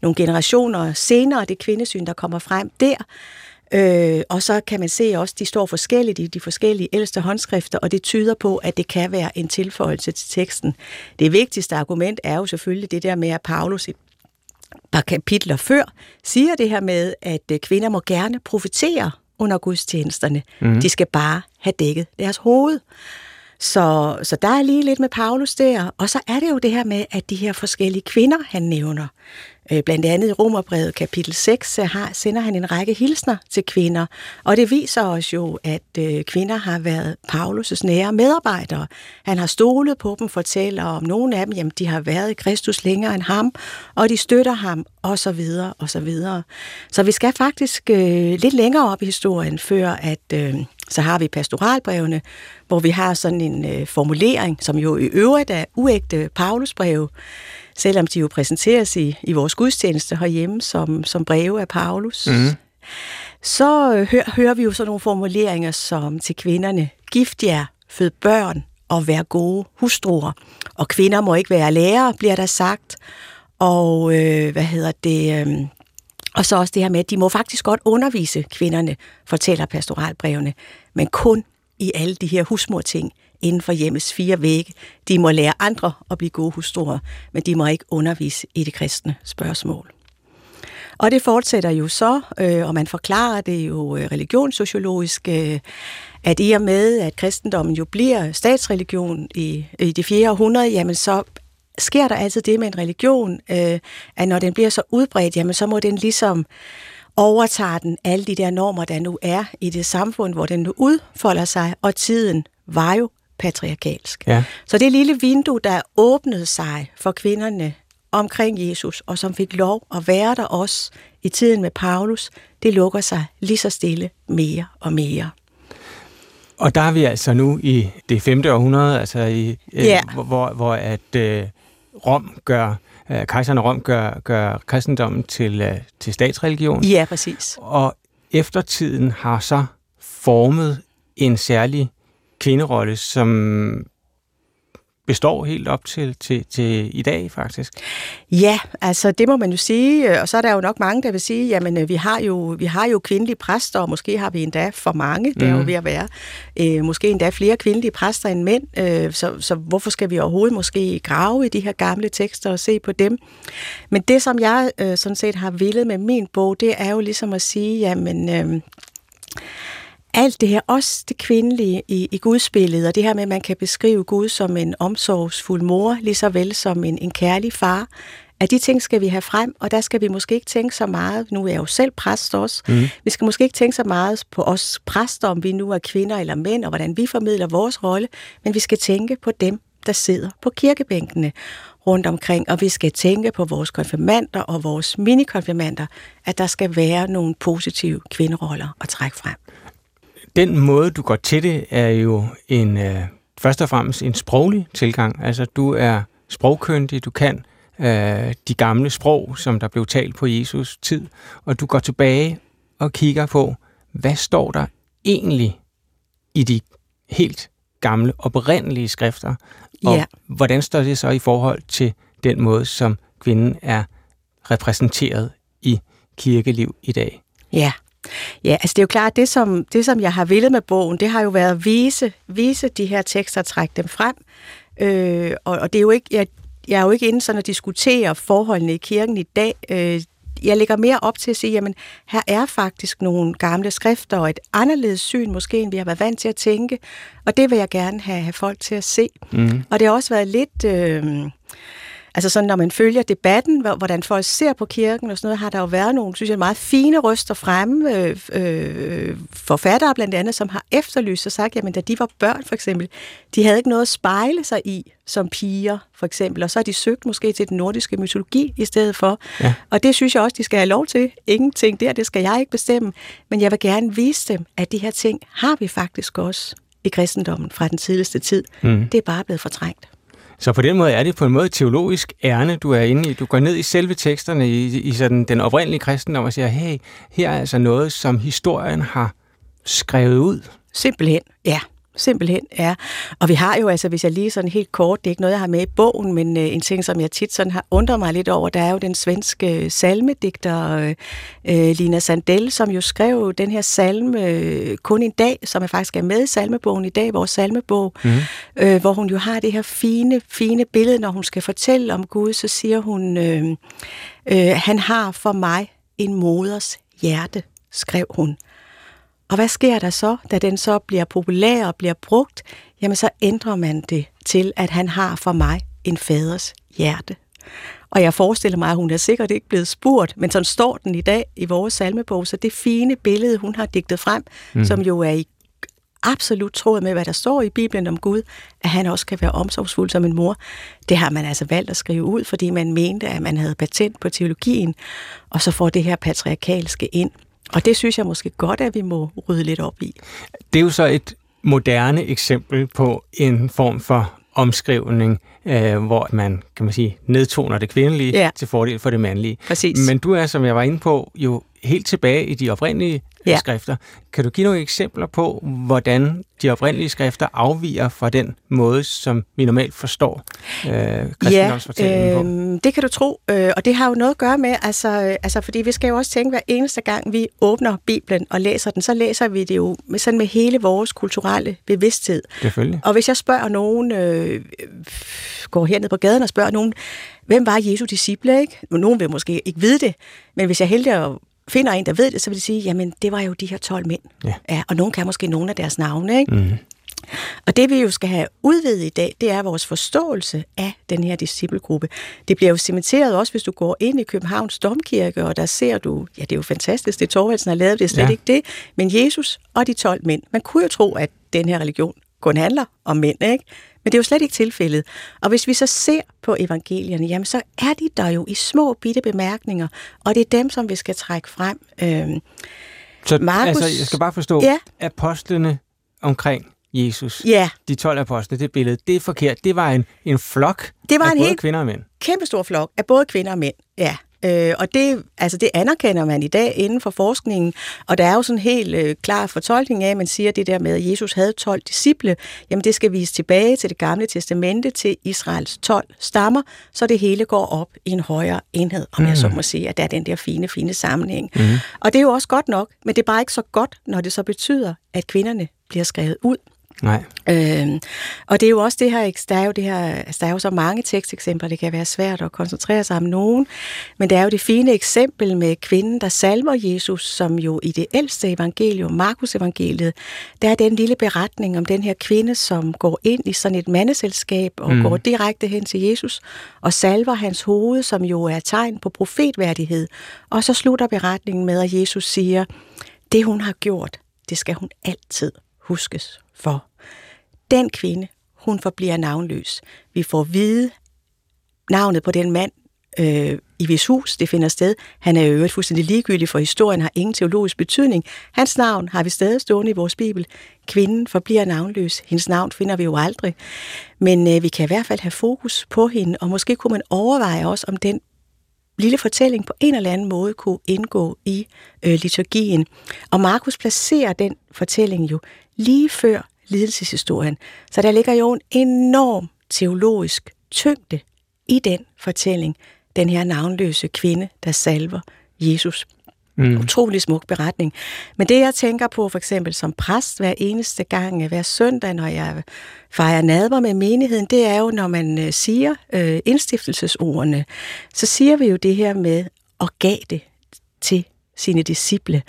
S5: nogle generationer senere, det kvindesyn, der kommer frem der. Øh, og så kan man se også, at de står forskelligt i de forskellige ældste håndskrifter, og det tyder på, at det kan være en tilføjelse til teksten. Det vigtigste argument er jo selvfølgelig det der med, at Paulus et par kapitler før siger det her med, at øh, kvinder må gerne profetere under gudstjenesterne. Mm. De skal bare have dækket deres hoved. Så, så der er lige lidt med Paulus der. Og så er det jo det her med, at de her forskellige kvinder, han nævner, Øh, blandt andet i Romerbrevet kapitel 6 har, sender han en række hilsner til kvinder, og det viser os jo, at øh, kvinder har været Paulus' nære medarbejdere. Han har stolet på dem, fortæller om nogle af dem, jamen de har været i Kristus længere end ham, og de støtter ham, og så videre, og så videre. Så vi skal faktisk øh, lidt længere op i historien, før at øh, så har vi pastoralbrevene, hvor vi har sådan en øh, formulering, som jo i øvrigt er uægte Paulusbreve, selvom de jo præsenteres i, i vores gudstjeneste herhjemme som, som breve af Paulus. Mm. Så øh, hør, hører vi jo sådan nogle formuleringer som til kvinderne, gift jer, fød børn og vær gode hustruer. Og kvinder må ikke være lærere, bliver der sagt. Og øh, hvad hedder det... Øh, og så også det her med, at de må faktisk godt undervise kvinderne, fortæller pastoralbrevene, men kun i alle de her husmorting inden for hjemmets fire vægge. De må lære andre at blive gode hustruer, men de må ikke undervise i det kristne spørgsmål. Og det fortsætter jo så, øh, og man forklarer det jo øh, religionssociologisk, øh, at i og med, at kristendommen jo bliver statsreligion i, i det 4. århundrede, jamen så sker der altid det med en religion, øh, at når den bliver så udbredt, jamen så må den ligesom overtage den alle de der normer, der nu er i det samfund, hvor den nu udfolder sig, og tiden var jo patriarkalsk. Ja. Så det lille vindue, der åbnede sig for kvinderne omkring Jesus, og som fik lov at være der også i tiden med Paulus, det lukker sig lige så stille mere og mere.
S2: Og der er vi altså nu i det 5. århundrede, altså i, øh, ja. hvor, hvor, at øh, Rom gør, øh, kejseren af Rom gør, gør kristendommen til, øh, til statsreligion.
S5: Ja, præcis.
S2: Og eftertiden har så formet en særlig kvinderolle, som består helt op til, til, til i dag, faktisk?
S5: Ja, altså det må man jo sige, og så er der jo nok mange, der vil sige, jamen øh, vi har jo, vi har jo kvindelige præster, og måske har vi endda for mange, det er jo mhm. ved at være, øh, måske endda flere kvindelige præster end mænd, øh, så, så hvorfor skal vi overhovedet måske grave i de her gamle tekster og se på dem? Men det, som jeg øh, sådan set har villet med min bog, det er jo ligesom at sige, jamen... Øh, alt det her, også det kvindelige i, i gudsbilledet, og det her med, at man kan beskrive Gud som en omsorgsfuld mor, lige så vel som en, en kærlig far, at de ting skal vi have frem, og der skal vi måske ikke tænke så meget, nu er jeg jo selv præst også, mm. vi skal måske ikke tænke så meget på os præster, om vi nu er kvinder eller mænd, og hvordan vi formidler vores rolle, men vi skal tænke på dem, der sidder på kirkebænkene rundt omkring, og vi skal tænke på vores konfirmander og vores minikonfirmander, at der skal være nogle positive kvinderoller at trække frem
S2: den måde, du går til det, er jo en øh, først og fremmest en sproglig tilgang. Altså, du er sprogkyndig, du kan øh, de gamle sprog, som der blev talt på Jesus tid, og du går tilbage og kigger på, hvad står der egentlig i de helt gamle, oprindelige skrifter, og ja. hvordan står det så i forhold til den måde, som kvinden er repræsenteret i kirkeliv i dag?
S5: Ja, Ja, altså det er jo klart, at det som, det som jeg har ville med bogen, det har jo været at vise, vise de her tekster trække dem frem. Øh, og, og det er jo ikke, jeg, jeg er jo ikke inde sådan at diskutere forholdene i kirken i dag. Øh, jeg lægger mere op til at sige, jamen her er faktisk nogle gamle skrifter og et anderledes syn måske, end vi har været vant til at tænke. Og det vil jeg gerne have, have folk til at se. Mm. Og det har også været lidt... Øh, Altså sådan, når man følger debatten, hvordan folk ser på kirken og sådan noget, har der jo været nogle, synes jeg, meget fine røster fremme. Øh, øh, forfattere blandt andet, som har efterlyst og sagt, jamen da de var børn for eksempel, de havde ikke noget at spejle sig i som piger for eksempel, og så har de søgt måske til den nordiske mytologi i stedet for. Ja. Og det synes jeg også, de skal have lov til. Ingenting der, det skal jeg ikke bestemme. Men jeg vil gerne vise dem, at de her ting har vi faktisk også i kristendommen fra den tidligste tid. Mm. Det er bare blevet fortrængt.
S2: Så på den måde er det på en måde teologisk ærne, du er inde i. Du går ned i selve teksterne i, i sådan den oprindelige kristendom og siger, hey, her er altså noget, som historien har skrevet ud.
S5: Simpelthen, ja. Simpelthen, ja. Og vi har jo altså, hvis jeg lige sådan helt kort, det er ikke noget, jeg har med i bogen, men øh, en ting, som jeg tit sådan har undret mig lidt over, der er jo den svenske salmedigter øh, øh, Lina Sandell, som jo skrev den her salme øh, kun en dag, som er faktisk er med i salmebogen i dag, vores salmebog, mm. øh, hvor hun jo har det her fine, fine billede, når hun skal fortælle om Gud, så siger hun, øh, øh, han har for mig en moders hjerte, skrev hun. Og hvad sker der så, da den så bliver populær og bliver brugt? Jamen så ændrer man det til, at han har for mig en faders hjerte. Og jeg forestiller mig, at hun er sikkert ikke blevet spurgt, men sådan står den i dag i vores salmebog, så det fine billede, hun har digtet frem, mm. som jo er i absolut tråd med, hvad der står i Bibelen om Gud, at han også kan være omsorgsfuld som en mor. Det har man altså valgt at skrive ud, fordi man mente, at man havde patent på teologien, og så får det her patriarkalske ind. Og det synes jeg måske godt, at vi må rydde lidt op i.
S2: Det er jo så et moderne eksempel på en form for omskrivning, øh, hvor man, kan man sige, nedtoner det kvindelige ja. til fordel for det mandlige.
S5: Præcis.
S2: Men du er, som jeg var inde på, jo helt tilbage i de oprindelige ja. skrifter. Kan du give nogle eksempler på, hvordan de oprindelige skrifter afviger fra den måde, som vi normalt forstår øh, kristendomsfortællingen ja,
S5: øh, på? det kan du tro, øh, og det har jo noget at gøre med, altså, altså fordi vi skal jo også tænke, hver eneste gang vi åbner Bibelen og læser den, så læser vi det jo med, sådan med hele vores kulturelle bevidsthed.
S2: Selvfølgelig.
S5: Og hvis jeg spørger nogen, øh, går herned på gaden og spørger nogen, hvem var Jesu disciple, ikke? Nogen vil måske ikke vide det, men hvis jeg heldig at finder en, der ved det, så vil de sige, jamen det var jo de her 12 mænd. Ja. ja og nogen kan måske nogle af deres navne, ikke? Mm. Og det vi jo skal have udvidet i dag, det er vores forståelse af den her disciplegruppe. Det bliver jo cementeret også, hvis du går ind i Københavns Domkirke, og der ser du, ja det er jo fantastisk, det Torvaldsen har lavet, det er slet ja. ikke det, men Jesus og de 12 mænd. Man kunne jo tro, at den her religion kun handler om mænd, ikke? Men det er jo slet ikke tilfældet. Og hvis vi så ser på evangelierne, jamen så er de der jo i små bitte bemærkninger, og det er dem, som vi skal trække frem. Øhm,
S2: så Markus, altså, jeg skal bare forstå, ja. apostlene omkring Jesus,
S5: ja.
S2: de 12 apostle, det billede, det er forkert. Det var en, en flok
S5: det var
S2: af
S5: en
S2: både
S5: helt
S2: kvinder og mænd.
S5: kæmpe stor flok af både kvinder og mænd, ja. Øh, og det, altså det anerkender man i dag inden for forskningen, og der er jo sådan en helt øh, klar fortolkning af, at man siger det der med, at Jesus havde 12 disciple, jamen det skal vise tilbage til det gamle testamente, til Israels 12 stammer, så det hele går op i en højere enhed, om mm. jeg så må sige, at der er den der fine, fine sammenhæng. Mm. Og det er jo også godt nok, men det er bare ikke så godt, når det så betyder, at kvinderne bliver skrevet ud.
S2: Nej.
S5: Øhm, og det er jo også det her, der er jo, det her, altså der er jo så mange teksteksempler, det kan være svært at koncentrere sig om nogen, men det er jo det fine eksempel med kvinden, der salver Jesus, som jo i det ældste evangelium, Markus evangeliet, der er den lille beretning om den her kvinde, som går ind i sådan et mandeselskab og mm. går direkte hen til Jesus og salver hans hoved, som jo er tegn på profetværdighed. Og så slutter beretningen med, at Jesus siger, det hun har gjort, det skal hun altid huskes for. Den kvinde, hun forbliver navnløs. Vi får vide navnet på den mand, øh, i hvis hus det finder sted. Han er jo øvrigt fuldstændig ligegyldig, for historien har ingen teologisk betydning. Hans navn har vi stadig stående i vores bibel. Kvinden forbliver navnløs. Hendes navn finder vi jo aldrig. Men øh, vi kan i hvert fald have fokus på hende, og måske kunne man overveje også, om den lille fortælling på en eller anden måde kunne indgå i øh, liturgien. Og Markus placerer den fortælling jo lige før lidelseshistorien. Så der ligger jo en enorm teologisk tyngde i den fortælling, den her navnløse kvinde, der salver Jesus. Mm. Utrolig smuk beretning. Men det, jeg tænker på for eksempel som præst hver eneste gang, hver søndag, når jeg fejrer nadver med menigheden, det er jo, når man øh, siger øh, indstiftelsesordene, så siger vi jo det her med at gav det til sine disciple.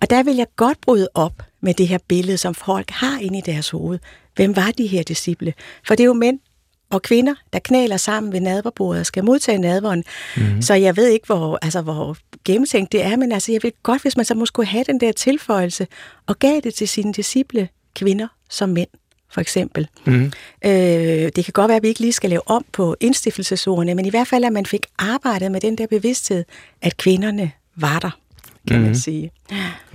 S5: Og der vil jeg godt bryde op med det her billede, som folk har inde i deres hoved. Hvem var de her disciple? For det er jo mænd og kvinder, der knæler sammen ved nadverbordet og skal modtage nadveren. Mm-hmm. Så jeg ved ikke, hvor, altså, hvor gennemtænkt det er, men altså, jeg ved godt, hvis man så måske have den der tilføjelse og gav det til sine disciple, kvinder som mænd for eksempel. Mm. Øh, det kan godt være, at vi ikke lige skal lave om på indstiftelsesordene, men i hvert fald, at man fik arbejdet med den der bevidsthed, at kvinderne var der kan mm. man mhm. sige.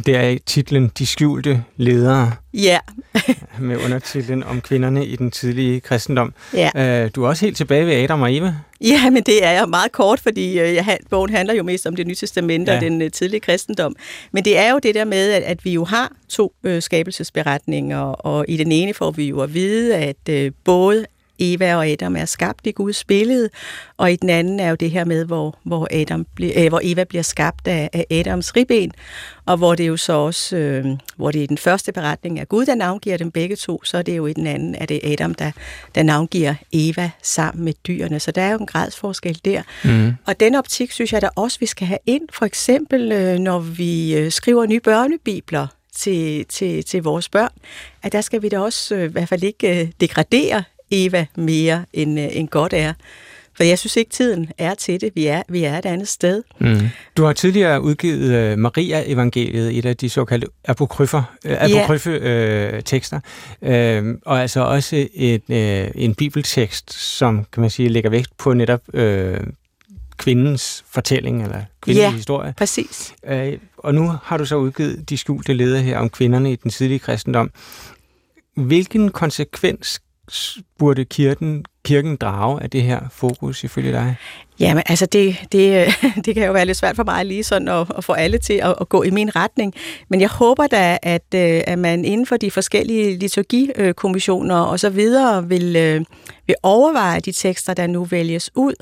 S2: Det er titlen De skjulte ledere.
S5: Ja.
S2: med undertitlen om kvinderne i den tidlige kristendom.
S5: Ja.
S2: Øh, du er også helt tilbage ved Adam og Eva.
S5: Ja, men det er jeg meget kort, fordi øh, jeg, bogen handler jo mest om det nye testament ja. og den uh, tidlige kristendom. Men det er jo det der med, at, at vi jo har to uh, skabelsesberetninger, og i den ene får vi jo at vide, at uh, både Eva og Adam er skabt i Guds billede, og i den anden er jo det her med, hvor, hvor, Adam bli, øh, hvor Eva bliver skabt af, af Adams ribben, og hvor det jo så også, øh, hvor det i den første beretning er Gud, der navngiver dem begge to, så er det jo i den anden, at det er Adam, der, der navngiver Eva sammen med dyrene. Så der er jo en gradsforskel der. Mm. Og den optik synes jeg da også, vi skal have ind, for eksempel øh, når vi øh, skriver nye børnebibler, til, til, til vores børn, at der skal vi da også øh, i hvert fald ikke øh, degradere Eva mere, end, øh, end godt er. For jeg synes ikke, tiden er til det. Vi er, vi er et andet sted.
S2: Mm. Du har tidligere udgivet uh, Maria-evangeliet, et af de såkaldte apokryfer, uh, apokryfe uh, tekster, uh, og altså også et, uh, en bibeltekst, som kan man sige lægger vægt på netop uh, kvindens fortælling eller kvindens
S5: Ja.
S2: historie.
S5: Præcis.
S2: Uh, og nu har du så udgivet de skjulte leder her om kvinderne i den tidlige kristendom. Hvilken konsekvens burde kirken, kirken drage af det her fokus ifølge dig?
S5: Jamen, altså det, det, det kan jo være lidt svært for mig lige sådan at, at få alle til at, at gå i min retning. Men jeg håber da, at, øh, at man inden for de forskellige liturgikommissioner og så videre vil, øh, vil overveje de tekster, der nu vælges ud,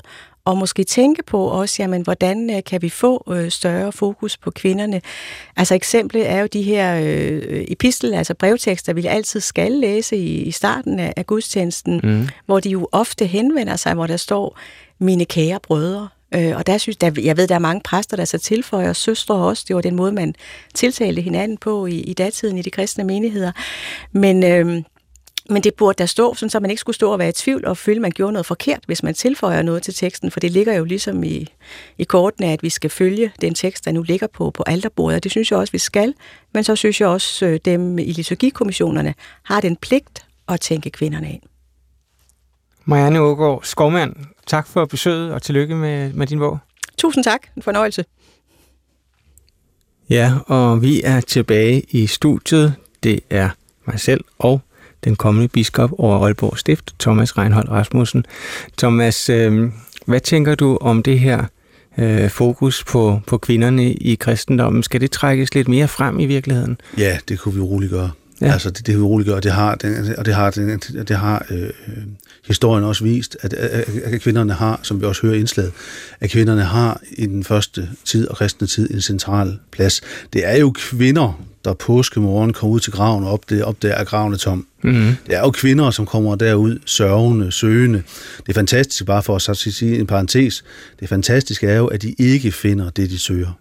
S5: og måske tænke på også, jamen, hvordan øh, kan vi få øh, større fokus på kvinderne. Altså eksemplet er jo de her øh, epistel, altså brevtekster, vi altid skal læse i, i starten af, af gudstjenesten, mm. hvor de jo ofte henvender sig, hvor der står, mine kære brødre. Øh, og der synes, der, jeg ved, der er mange præster, der så tilføjer søstre også. Det var den måde, man tiltalte hinanden på i, i datiden i de kristne menigheder. Men... Øh, men det burde der stå, sådan, så man ikke skulle stå og være i tvivl og føle, at man gjorde noget forkert, hvis man tilføjer noget til teksten, for det ligger jo ligesom i, i kortene, at vi skal følge den tekst, der nu ligger på, på alterbordet, og det synes jeg også, vi skal. Men så synes jeg også, øh, dem i liturgikommissionerne har den pligt at tænke kvinderne ind.
S2: Marianne Ågaard, skovmand, tak for besøget, og tillykke med, med din bog.
S5: Tusind tak. En fornøjelse.
S2: Ja, og vi er tilbage i studiet. Det er mig selv og den kommende biskop over Aalborg Stift, Thomas Reinhold Rasmussen. Thomas, øh, hvad tænker du om det her øh, fokus på, på kvinderne i kristendommen? Skal det trækkes lidt mere frem i virkeligheden?
S3: Ja, det kunne vi roligt gøre.
S2: Ja.
S3: Altså, det, det og det har, det, og det har, det, det har øh, historien også vist, at, at, at kvinderne har, som vi også hører indslaget, at kvinderne har i den første tid og kristne tid en central plads. Det er jo kvinder, der påskemorgen kommer ud til graven og opdager, opdager at graven er tom.
S2: Mm-hmm.
S3: Det er jo kvinder, som kommer derud sørgende, søgende. Det er fantastisk, bare for at så sige en parentes, det fantastiske er jo, at de ikke finder det, de søger.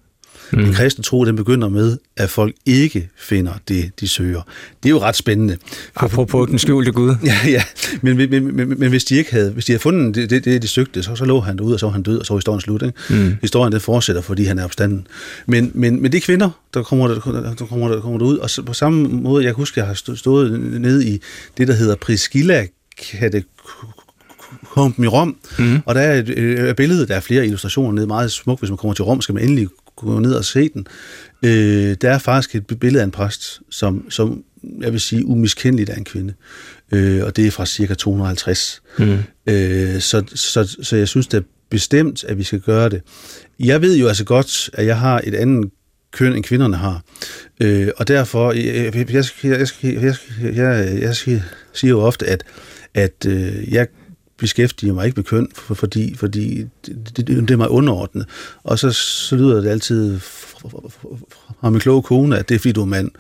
S3: Mm. Den kristne tro, den begynder med, at folk ikke finder det, de søger. Det er jo ret spændende.
S2: Apropos den skjulte Gud.
S3: Ja, ja. Men, men, men, men, men hvis de ikke havde, hvis de havde fundet det, det, det de søgte, så, så lå han derude, og så var han død, og så var historien slut. Ikke? Mm. Historien den fortsætter, fordi han er opstanden. Men, men, men det er kvinder, der kommer, der, der kommer, der kommer derud, og så, på samme måde, jeg husker, jeg har stå- stået nede i det, der hedder Priscilla Katakomben i Rom, mm. og der er et, et billede, der er flere illustrationer nede, meget smukt, hvis man kommer til Rom, skal man endelig gå ned og se den. Øh, der er faktisk et billede af en præst, som, som jeg vil sige, umiskendeligt er en kvinde. Øh, og det er fra cirka 250. Mm. Øh, så, så, så jeg synes det er bestemt, at vi skal gøre det. Jeg ved jo altså godt, at jeg har et andet køn, end kvinderne har. Øh, og derfor, jeg, jeg, jeg, jeg, jeg, jeg, jeg siger jo ofte, at, at øh, jeg beskæftiger mig ikke med køn, for, fordi, fordi det, det, det er mig underordnet. Og så, så lyder det altid fra min kloge kone, at det er fordi, du er mand.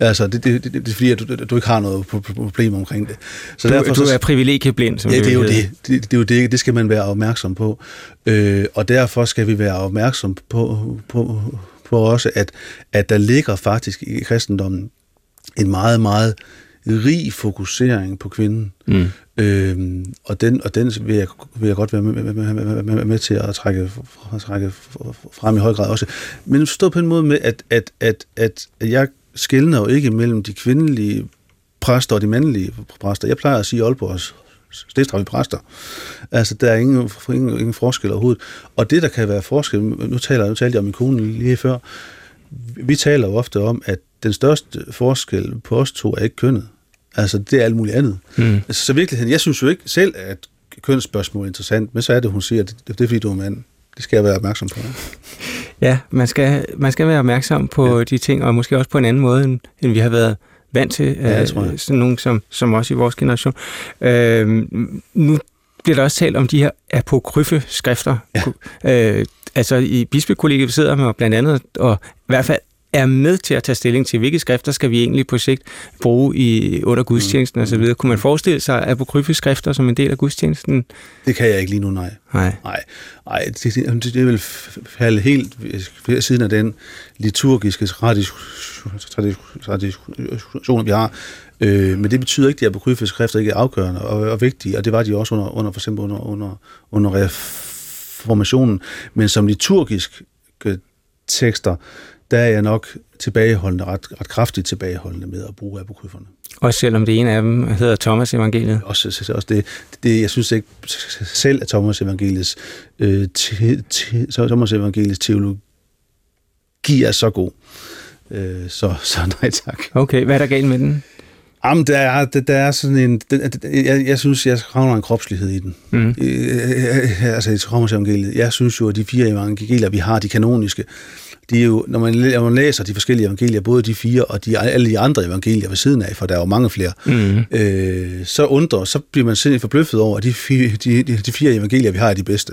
S3: Altså, det, det, det, det er fordi, at du, du ikke har noget problem omkring det.
S2: Så du, derfor, du er privilegieblind, som
S3: ja, det er jo det. Det, det er jo det. Det skal man være opmærksom på. Øh, og derfor skal vi være opmærksom på, på, på også, at, at der ligger faktisk i kristendommen en meget, meget rig fokusering på kvinden. Mm. Øhm, og den, og den vil, jeg, vil jeg godt være med, med, med, med, med til at trække, at trække frem i høj grad også. Men forstå på en måde med, at, at, at, at jeg skældner jo ikke mellem de kvindelige præster og de mandlige præster. Jeg plejer at sige Aalborgs stiftsrige præster. Altså, der er ingen, ingen, ingen forskel overhovedet. Og det, der kan være forskel, nu taler nu talte jeg om min kone lige før, vi taler jo ofte om, at den største forskel på os to er ikke kønnet. Altså, det er alt muligt andet. Mm. Altså, så virkeligheden, jeg synes jo ikke selv, at kønsspørgsmål er interessant, men så er det, hun siger, at det, det er fordi, du er mand. Det skal jeg være opmærksom på.
S2: Ja, man skal, man skal være opmærksom på ja. de ting, og måske også på en anden måde, end, end vi har været vant til.
S3: Ja, det tror jeg.
S2: Sådan nogen som, som også i vores generation. Øh, nu bliver der også talt om de her apokryfe skrifter. Ja. Øh, altså i bispekollegiet sidder man blandt andet, og i hvert fald er med til at tage stilling til, hvilke skrifter skal vi egentlig på sigt bruge i, under gudstjenesten osv. Kunne man forestille sig apokryfe skrifter som en del af gudstjenesten?
S3: Det kan jeg ikke lige nu, nej.
S2: Nej.
S3: Nej, nej det, det, det, det vil falde helt ved siden af den liturgiske tradition, vi har. Øh, men det betyder ikke, at de apokryfe skrifter ikke er afgørende og, og vigtige, og det var de også under, under for eksempel under, under, under reformationen. Men som liturgisk tekster, der er jeg nok tilbageholdende, ret, ret kraftigt tilbageholdende med at bruge apokryferne.
S2: Også selvom det ene af dem hedder Thomas evangeliet?
S3: Også, også det, det, jeg synes ikke selv, at Thomas evangeliets, øh, te, te, Thomas evangeliets teologi er så god. Øh, så, så nej tak.
S2: Okay, hvad er der galt med den?
S3: Jamen, der er, der, der er sådan en... Jeg, jeg synes, jeg savner en kropslighed i den. Mm. Øh, altså, i Thomas evangeliet. Jeg synes jo, at de fire evangelier, vi har, de kanoniske, de er jo, når man, når man læser de forskellige evangelier, både de fire og de, alle de andre evangelier ved siden af, for der er jo mange flere, mm. øh, så undrer, så bliver man simpelthen forbløffet over, at de fire, de, de fire evangelier, vi har, er de bedste.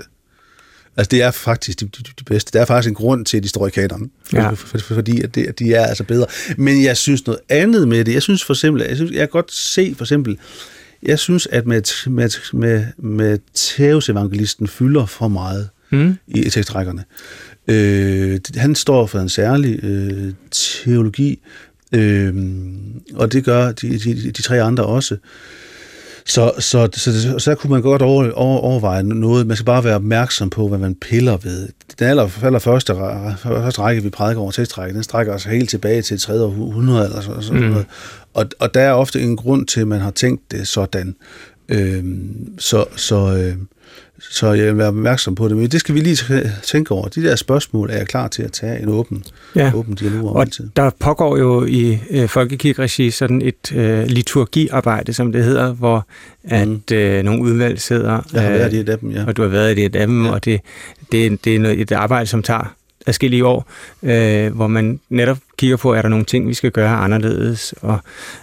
S3: Altså, det er faktisk de, de, de bedste. Der er faktisk en grund til, at de står i kanonen. Ja. For, for, for, fordi at, det, at de er altså bedre. Men jeg synes noget andet med det. Jeg synes for eksempel, jeg, synes, jeg kan godt se for eksempel, jeg synes, at med, med, med, med evangelisten fylder for meget mm. i tekstrækkerne. Øh, han står for en særlig øh, teologi, øh, og det gør de, de, de tre andre også. Så, så, så, så, så kunne man godt over, over, overveje noget. Man skal bare være opmærksom på, hvad man piller ved. Den aller, aller første, første række, vi prædiker over tekstrække, den strækker sig helt tilbage til 3. århundrede eller sådan, mm. noget. Og, og der er ofte en grund til, at man har tænkt det sådan. Øhm, så, så, øh, så jeg vil være opmærksom på det. Men det skal vi lige tænke over. De der spørgsmål er jeg klar til at tage en åben, ja. åben dialog om.
S2: Og der pågår jo i øh, folkekirkeregi sådan et øh, liturgiarbejde, som det hedder, hvor at mm. øh, nogle udvalg sidder.
S3: Jeg har øh, været i et af dem, ja.
S2: Og du har været i et af dem, ja. og det, det, det er et arbejde, som tager adskillige år, øh, hvor man netop kigger på, er der nogle ting, vi skal gøre anderledes, og,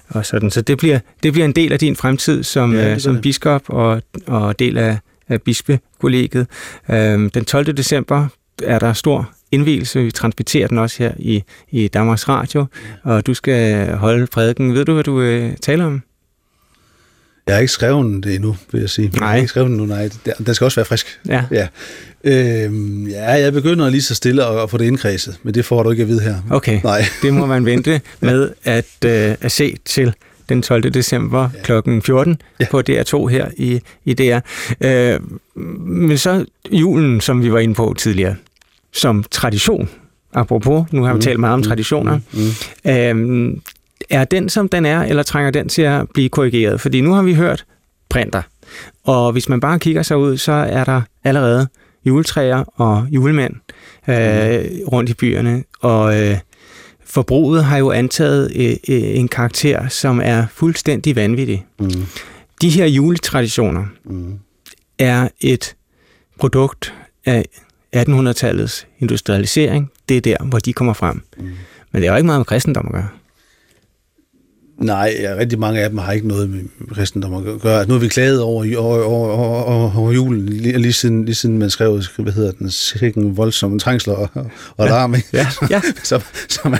S2: og sådan. Så det bliver, det bliver en del af din fremtid som, ja, øh, som biskop, og, og del af bispekollegiet. Øh, den 12. december er der stor indvielse. Vi transporterer den også her i, i Danmarks Radio, og du skal holde prædiken. Ved du, hvad du øh, taler om?
S3: Jeg har ikke skrevet det endnu, vil jeg sige.
S2: Nej.
S3: Jeg har ikke skrevet den nu, nej. Den skal også være frisk.
S2: Ja.
S3: Ja, øhm, ja jeg begynder lige så stille at, få det indkredset, men det får du ikke at vide her.
S2: Okay,
S3: nej.
S2: det må man vente med at, øh, at se til den 12. december ja. kl. 14 ja. på DR2 her i, i DR. Øh, men så julen, som vi var inde på tidligere, som tradition, apropos, nu har vi mm. talt meget om mm. traditioner, mm. Mm. Øh, er den, som den er, eller trænger den til at blive korrigeret? Fordi nu har vi hørt printer, og hvis man bare kigger sig ud, så er der allerede juletræer og julemænd øh, mm. rundt i byerne, og øh, forbruget har jo antaget øh, øh, en karakter, som er fuldstændig vanvittig. Mm. De her juletraditioner mm. er et produkt af 1800-tallets industrialisering. Det er der, hvor de kommer frem. Mm. Men det er jo ikke meget med kristendom at gøre.
S3: Nej, rigtig mange af dem har ikke noget med kristendom at gøre. Nu har vi klaget over, over, over, over, over julen, lige, lige, siden, lige siden man skrev, hvad hedder den, sikken voldsomme trængsler og, og ja. larm,
S2: ja, ja.
S3: så, så man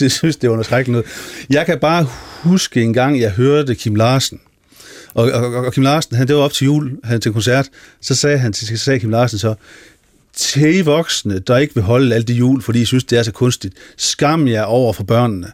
S3: jeg synes, det er underskrækkeligt noget. Jeg kan bare huske en gang, jeg hørte Kim Larsen, og, og, og Kim Larsen, han, det var op til jul, han til koncert, så sagde han til sagde Kim Larsen så, til voksne, der ikke vil holde alt det jul, fordi de synes, det er så kunstigt. Skam jer over for børnene.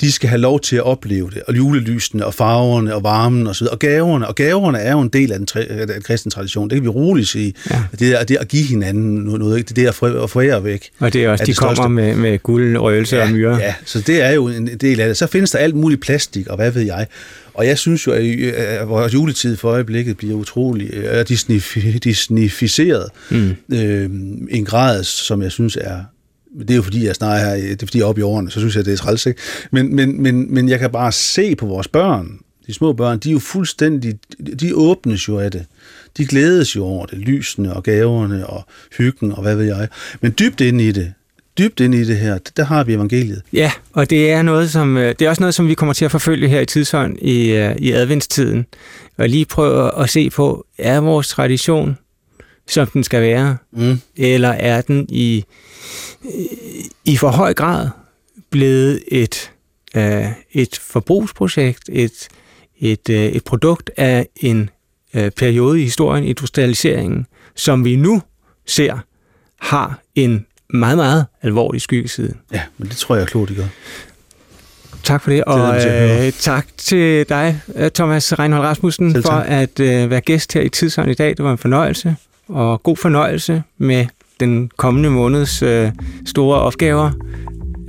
S3: De skal have lov til at opleve det, og julelysene, og farverne, og varmen, og så videre. Og gaverne, og gaverne er jo en del af den, af den kristne tradition. Det kan vi roligt sige. Ja. Det, er, det at give hinanden noget, det er at forære væk.
S2: Og det er også, de det kommer med, med guld, røgelse
S3: ja,
S2: og myre.
S3: Ja, så det er jo en del af det. Så findes der alt muligt plastik, og hvad ved jeg. Og jeg synes jo, at vores juletid for øjeblikket bliver utrolig uh, disnificeret mm. øh, en grad, som jeg synes er det er jo fordi, jeg snart her, det er fordi jeg er oppe i årene, så synes jeg, det er træls, ikke? Men, men, men, men jeg kan bare se på vores børn, de små børn, de er jo fuldstændig, de åbnes jo af det. De glædes jo over det, lysene og gaverne og hyggen og hvad ved jeg. Men dybt inde i det, dybt ind i det her, der har vi evangeliet.
S2: Ja, og det er noget, som øh, det er også noget, som vi kommer til at forfølge her i tidshånd i, øh, i adventstiden. Og lige prøve at se på, er vores tradition, som den skal være, mm. eller er den i, i for høj grad blevet et, øh, et forbrugsprojekt, et, et, øh, et produkt af en øh, periode i historien, industrialiseringen, som vi nu ser har en meget, meget alvorlig skyggeside.
S3: Ja, men det tror jeg er klogt, de gør.
S2: Tak for det, og øh, tak til dig, øh, Thomas Reinhold Rasmussen, for at øh, være gæst her i Tidsånd i dag. Det var en fornøjelse, og god fornøjelse med den kommende måneds øh, store opgaver.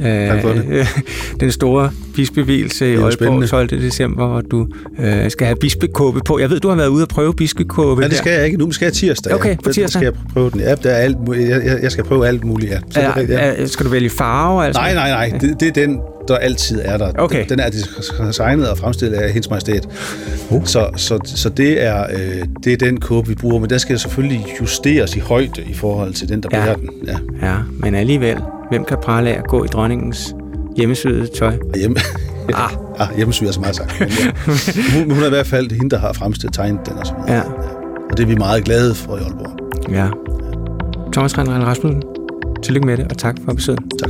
S3: Det.
S2: Øh, den store bispevielse i Aalborg 12. december, hvor du øh, skal have bispekåbe på. Jeg ved, du har været ude og prøve bispekåbe.
S3: Ja, det skal jeg ikke. Nu skal jeg tirsdag.
S2: Okay, på tirsdag.
S3: skal jeg prøve den. Ja, der er alt, jeg, jeg skal prøve alt muligt, ja.
S2: Så er, det, ja. Er, skal du vælge farve? Altså?
S3: Nej, nej, nej. Det, det er den, der altid er der.
S2: Okay.
S3: Den er designet og fremstillet af hendes majestæt. Uh. Så, så, så det, er, øh, det er den kåbe, vi bruger, men der skal selvfølgelig justeres i højde i forhold til den, der ja. bærer den.
S2: Ja. ja, men alligevel, hvem kan prale af at gå i dronningens hjemmesyede tøj?
S3: Hjemme. ah. ah, hjemmesyde er så meget sagt. Men, ja. hun, hun er i hvert fald hende, der har fremstillet tegnet den og så
S2: Ja. ja.
S3: Og det er vi meget glade for i Aalborg.
S2: Ja. Thomas Reinhold Rasmussen, tillykke med det, og tak for besøget.
S3: Tak.